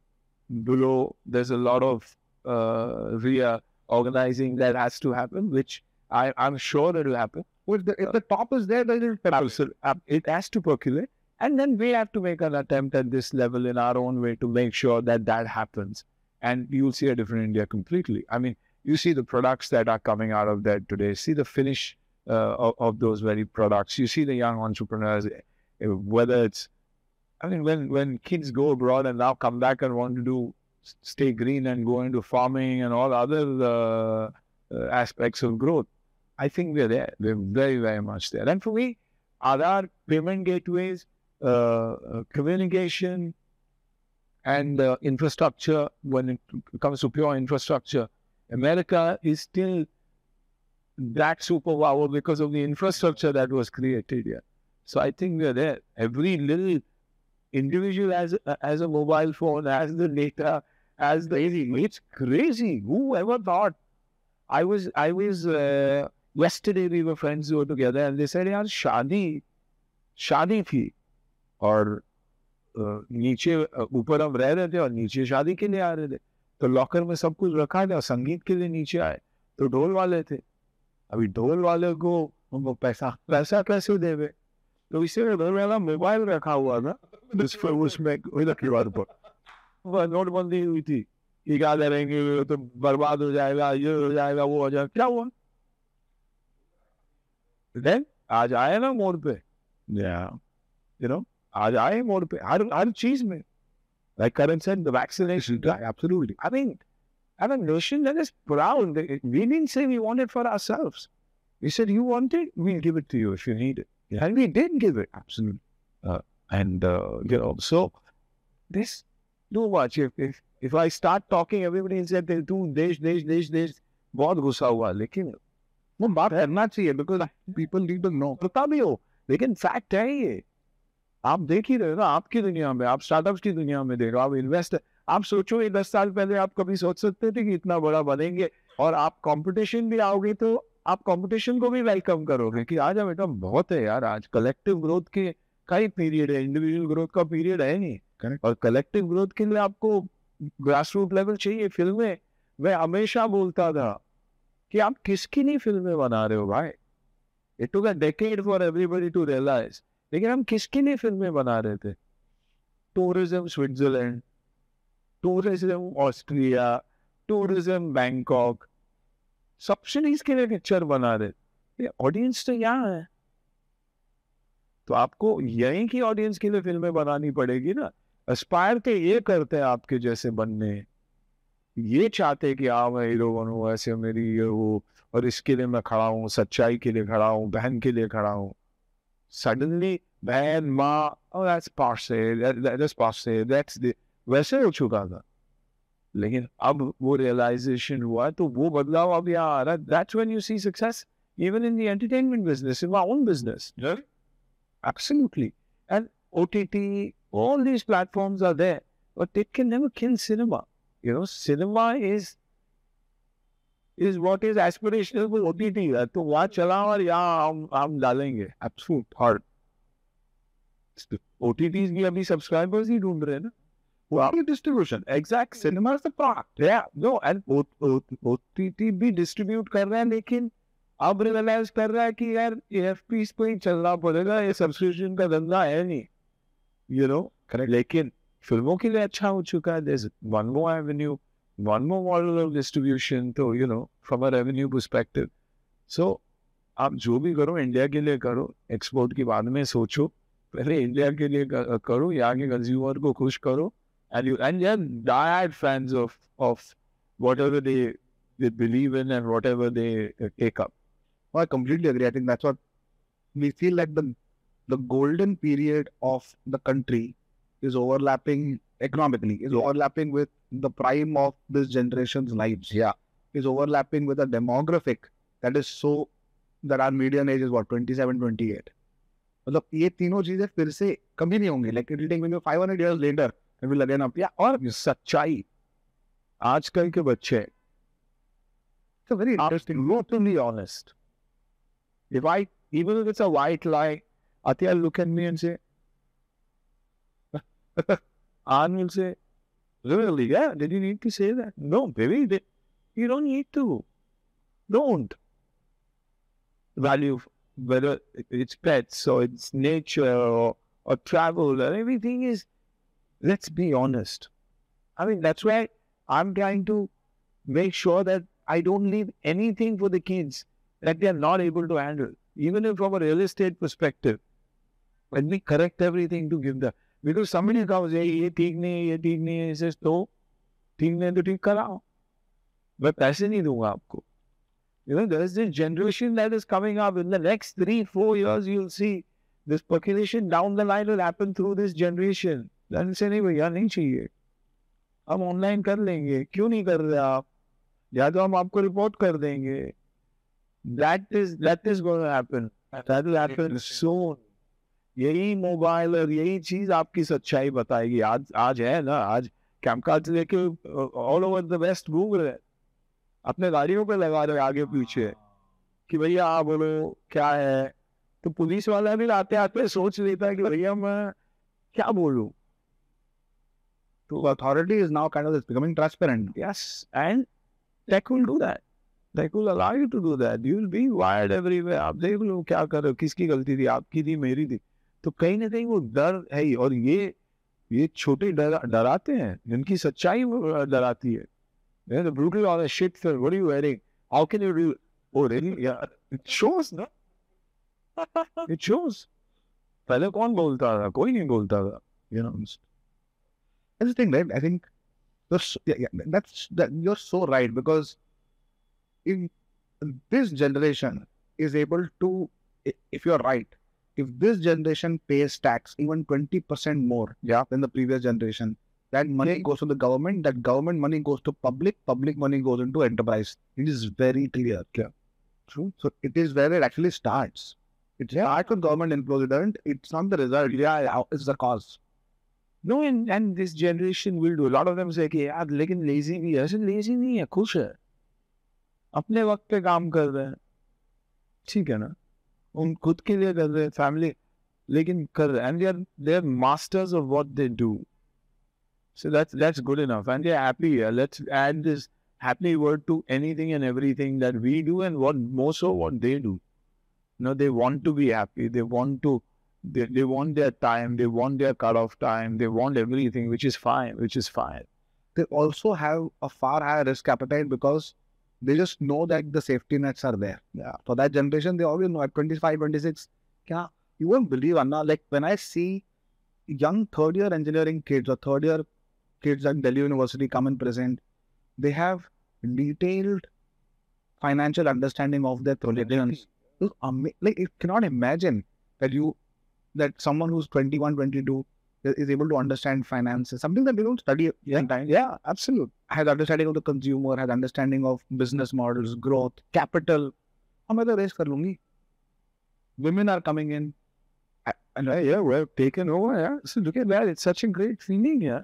below, there's a lot of uh, RIA organizing that has to happen, which I, I'm sure it will happen. Well, if the, if the top is there, then. Uh, it has to percolate. And then we have to make an attempt at this level in our own way to make sure that that happens. And you'll see a different India completely. I mean, you see the products that are coming out of there today, see the finish uh, of, of, those very products. You see the young entrepreneurs, eh, whether it's, I mean, when, when kids go abroad and now come back and want to do stay green and go into farming and all other uh, uh, aspects of growth, I think we're there. We're very, very much there. And for me, Aadhaar payment gateways, uh, uh, communication, and uh, infrastructure. When it comes to pure infrastructure, America is still that superpower because of the infrastructure that was created here. So I think we're there. Every little individual has has a mobile phone, has the data, has the crazy. It's crazy. Who ever thought? I was I was uh, yesterday we were friends who were together and they said, "Yeah, shadi, shadi thi." और नीचे ऊपर हम रह रहे थे और नीचे शादी के लिए आ रहे थे। तो लॉकर में सब कुछ रखा था संगीत के लिए नीचे आए। तो ढोल वाले थे। अभी ढोल वाले को उनको पैसा पैसा कैसे देवे तो इसे घर वाला मोबाइल रखा हुआ था उसमें की बात पर। नोटबंदी हुई थी कि क्या करेंगे तो बर्बाद हो जाएगा, ये हो जाएगा, वो हो जाएगा। क्या हुआ? देन आज आए ना मोड़ पे। You know आज आए मोड़ पे हर हर चीज में Like Karan said, the vaccination, absolutely. I mean, I'm a nation that is proud. We didn't say we want it for ourselves. We said, you want it, we'll give it to you if you need it. Yeah. And we did give it, absolutely. Uh, and, uh, you know, so this, do watch. If, if, if I start talking, everybody will say, तू देश देश देश देश बहुत गुस्सा हुआ लेकिन वो बात करना चाहिए because people need to know पता भी हो लेकिन फैक्ट है ये आप देख ही रहे हो ना आपकी दुनिया में आप स्टार्टअप्स की दुनिया में देख रहे हो आप इन्वेस्ट आप सोचो ये दस साल पहले आप कभी सोच सकते थे कि इतना बड़ा बनेंगे और आप कंपटीशन भी आओगे तो आप कंपटीशन को भी वेलकम करोगे कि आज बेटा बहुत है यार आज कलेक्टिव ग्रोथ के का ही पीरियड है इंडिविजुअल ग्रोथ का पीरियड है नहीं। Correct. और कलेक्टिव ग्रोथ के लिए आपको ग्रास रूट लेवल चाहिए फ़िल्में। मैं हमेशा बोलता था कि आप किसकी नहीं फ़िल्में बना रहे हो भाई? It took a decade for everybody to realise लेकिन हम किसके लिए फ़िल्में बना रहे थे? Tourism Switzerland tourism Austria tourism Bangkok subsidies के लिए पिक्चर बना रहे ऑडियंस तो यहाँ है। तो आपको यहीं की ऑडियंस के लिए फ़िल्में बनानी पड़ेगी ना। एस्पायर के ये करते हैं आपके जैसे बनने। ये चाहते कि हाँ मैं हीरो बनू, ऐसे मेरी ये हो और इसके लिए मैं खड़ा हूँ, सच्चाई के लिए खड़ा हूँ, बहन के लिए खड़ा हूँ। suddenly bad ma oh that's passe that, that, that's passe that's the वैसे हो चुका था लेकिन अब वो रियलाइजेशन हुआ तो वो बदलाव अब यहाँ आ रहा है that's when you see success even in the entertainment business in my own business yeah absolutely and ott all these platforms are there but they can never kill cinema you know cinema what is aspirational with OTT है तो वहाँ चला और यहाँ हम हम डालेंगे। Absolute hard OTTs भी अभी सब्सक्राइबर्स ही ढूंढ रहे हैं ना। इज़ OTT भी डिस्ट्रीब्यूट कर रहे हैं लेकिन अब रियलाइज़ कर रहा है कि यार एएफपीस पे ही चलना पड़ेगा ये सब्सक्रिप्शन का धंधा है नहीं यू नो करेक्ट लेकिन फ़िल्मों के लिए अच्छा हो चुका है। There one more avenue one more model of distribution तो you know from a revenue perspective so आप जो भी करो इंडिया के लिए करो एक्सपोर्ट की बाद में सोचो पहले इंडिया के लिए करो यहाँ के कंज्यूमर को खुश करो and you and they're diehard fans of of whatever they they believe in and whatever they uh, take up. Well, I completely agree. I think that's what we feel like the the golden period of the country is overlapping economically is overlapping with the prime of this generation's lives. Yeah. Is overlapping with a demographic that is so that our median age is what, 27, 28. So, these like it'll take maybe 500 years later, and we'll again up. Yeah, or Sachai. It's a very interesting, brutally honest. If I, even if it's a white lie, Athiya look at me and say, an will say Really? Yeah. Did you need to say that? No, baby. They, you don't need to. Don't value whether it's pets or it's nature or, or travel or everything is. Let's be honest. I mean, that's why I'm trying to make sure that I don't leave anything for the kids that they are not able to handle, even if from a real estate perspective. When we correct everything to give them, because somebody comes, hey, ये ठीक नहीं है ये ठीक नहीं है says तो ठीक नहीं तो ठीक कराओ मैं पैसे नहीं दूँगा आपको you know there's this generation that is coming up in the next three four years you'll see this population down the line will happen through this generation then say नहीं भैया नहीं चाहिए हम ऑनलाइन कर लेंगे क्यों नहीं कर रहे आप या तो हम आपको रिपोर्ट कर देंगे that is that is going to happen that will happen soon यही मोबाइल और यही चीज़ आपकी सच्चाई बताएगी आज आज है ना आज कैमकाज लेके ऑल ओवर द वेस्ट घूम रहे अपने गाड़ियों पे लगा रहे आगे पीछे कि भैया आप बोलो क्या है तो पुलिस वाला भी आते आते सोच लेता है कि भैया मैं क्या बोलूँ So authority is now kind of becoming transparent. Yes, and tech will do that. Tech will allow you to do that. You will be wired everywhere. आप देख लो क्या कर रहे हो किसकी गलती थी आपकी थी मेरी थी तो कहीं ना कहीं वो डर है ही और ये ये छोटे डराते दर, हैं जिनकी सच्चाई डराती है। पहले कौन बोलता था? कोई नहीं बोलता था you know thing right I think your so right because in this generation is able to if you are right if this generation pays tax even twenty percent more, yeah, than the previous generation, that money goes to the government. That government money goes to public. Public money goes into enterprise. It is very clear. Yeah, true. So it is where it actually starts. It starts with government inflows. It doesn't. It's not the result. Yeah, yeah, it's the cause. No, and, and this generation will do. A lot of them say कि यार लेकिन lazy भी है ऐसे lazy नहीं है खुश है अपने वक्त पे काम कर रहे हैं ठीक है ना उन खुद के लिए कर रहे हैं फैमिली लेकिन कर रहे हैं and they are they are masters of what they do so that's that's good enough and they're happy yeah. let's add this happy word to anything and everything that we do and what more so what they do you know they want to be happy they want to they, they want their time, they want their cutoff time, they want everything, which is fine, which is fine. they also have a far higher risk appetite because they just know that the safety nets are there. Yeah. For that generation, they always know at 25, 26, yeah, you won't believe, Anna, like when I see young third year engineering kids or third year kids at Delhi University come and present, they have detailed financial understanding of their projections. Like, you cannot imagine that you, that someone who's 21, 22 is able to understand finances, something that we don't study yeah. sometimes. Yeah, absolutely. Has understanding of the consumer, has understanding of business models, growth, capital. How am I raise? Women are coming in. And I, yeah, we're taken over. Yeah. So look at that. It's such a great feeling. Yeah.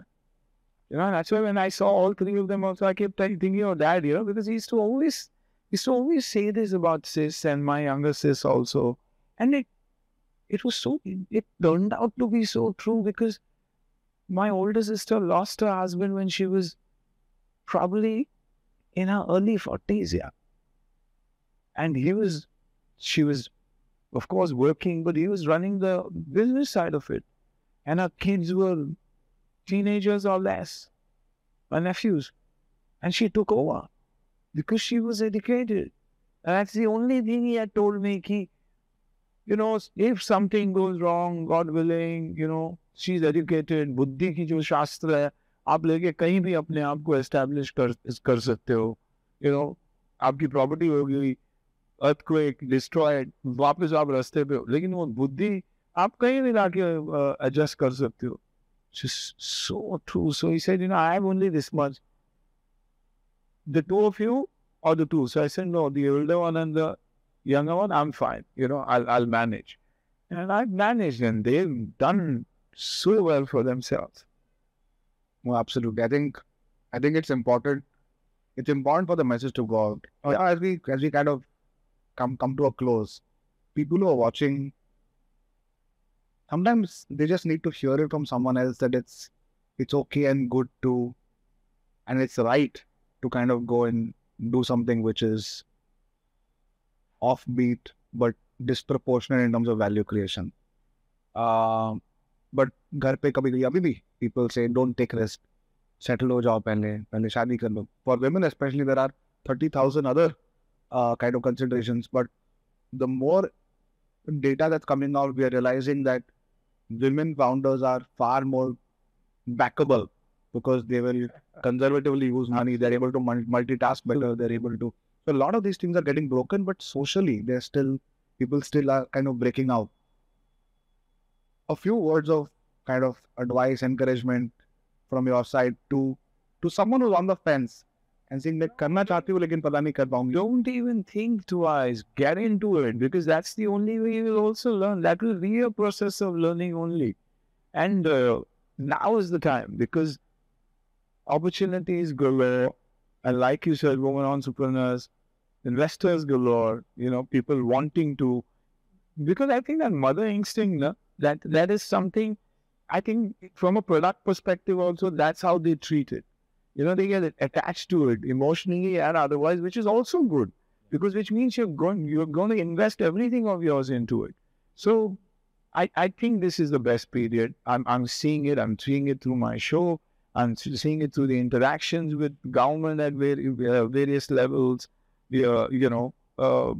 You know, that's why when I saw all three of them also, I kept thinking of dad, you know, because he used to always, he used to always say this about sis and my younger sis also. And it it was so, it turned out to be so true because my older sister lost her husband when she was probably in her early 40s. Yeah. And he was, she was of course, working, but he was running the business side of it. And our kids were teenagers or less, my nephews. And she took over because she was educated. And that's the only thing he had told me. He, you know, if something goes wrong, God willing, you know, she's educated, बुद्धि की जो शास्त्र है आप लेके कहीं भी अपने आप को एस्टेब्लिश कर कर सकते हो यू नो आपकी प्रॉपर्टी हो गई earthquake, destroyed, वापस आप रास्ते पे हो लेकिन वो बुद्धि आप कहीं भी लाके एडजस्ट कर सकते हो just so true. So he said, you know, I have only this much. The two of you or the two? So I said, no, the older one and the younger one, I'm fine. You know, I'll I'll manage. And I've managed and they've done so well for themselves. well, absolutely. I think, I think it's important. It's important for the message to go out. Oh, Yeah, as we as we kind of come come to a close, people who are watching, sometimes they just need to hear it from someone else that it's it's okay and good to and it's right to kind of go and do something which is offbeat but disproportionate in terms of value creation. Uh, but घर पे कभी कभी अभी भी people say don't take risk, settle हो जाओ पहले पहले शादी कर लो. For women especially there are thirty thousand other uh, kind of considerations, but the more data that's coming out, we are realizing that women founders are far more backable because they will conservatively use money. They're able to multitask better. They're able to. so a lot of these things are getting broken, but socially, they're still people still are kind of breaking out. A few words of kind of advice, encouragement from your side to to someone who's on the fence and saying that karna chahti lekin pata nahi kar. Don't even think twice. Get into it because that's the only way you will also learn. That will be a process of learning only. And uh, now is the time because opportunities galore. And like you said, women entrepreneurs, investors galore, you know, people wanting to. Because I think that mother instinct, no, that that is something, I think from a product perspective also, that's how they treat it. You know, they get attached to it emotionally and otherwise, which is also good. Because which means you're going you're going to invest everything of yours into it. So I, I think this is the best period. I'm, I'm seeing it. I'm seeing it through my show. I'm seeing it through the interactions with government at uh, various levels. Uh, you know, uh,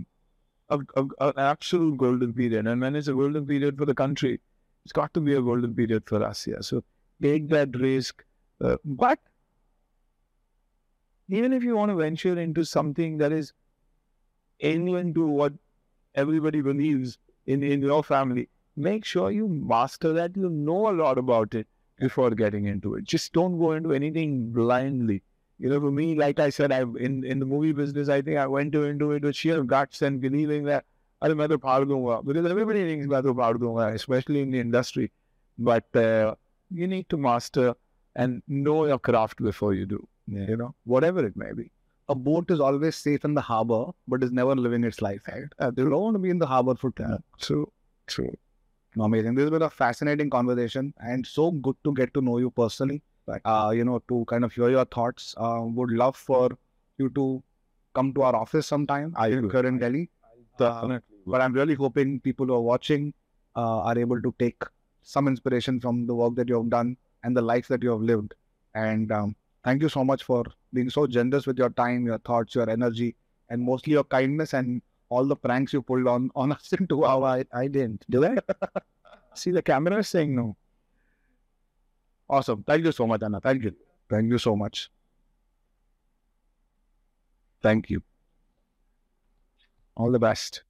a, a, an absolute golden period. And when it's a golden period for the country, it's got to be a golden period for us. Yeah. So take that risk. Uh, but even if you want to venture into something that is alien to what everybody believes in, in your family, make sure you master that. You know a lot about it before getting into it. Just don't go into anything blindly. You know, for me, like I said, I in in the movie business, I think I went to, into it with sheer guts and believing that I'm मैं तो फाड़ because everybody thinks मैं तो फाड़ especially in the industry. But uh, you need to master and know your craft before you do. Yeah. You know, whatever it may be. A boat is always safe in the harbor, but is never living its life. Right? Uh, they don't want to be in the harbor for too long. True, true. Amazing. This has been a fascinating conversation and so good to get to know you personally. Uh, you know, to kind of hear your thoughts. Uh, would love for you to come to our office sometime. I am here in Delhi. Uh, but I'm really hoping people who are watching uh, are able to take some inspiration from the work that you have done and the life that you have lived. And um, thank you so much for being so generous with your time, your thoughts, your energy, and mostly your kindness and all the pranks you pulled on, on us in two hours. I, I didn't. Did I? See, the camera is saying no. Awesome. Thank you so much, Anna. Thank you. Thank you so much. Thank you. All the best.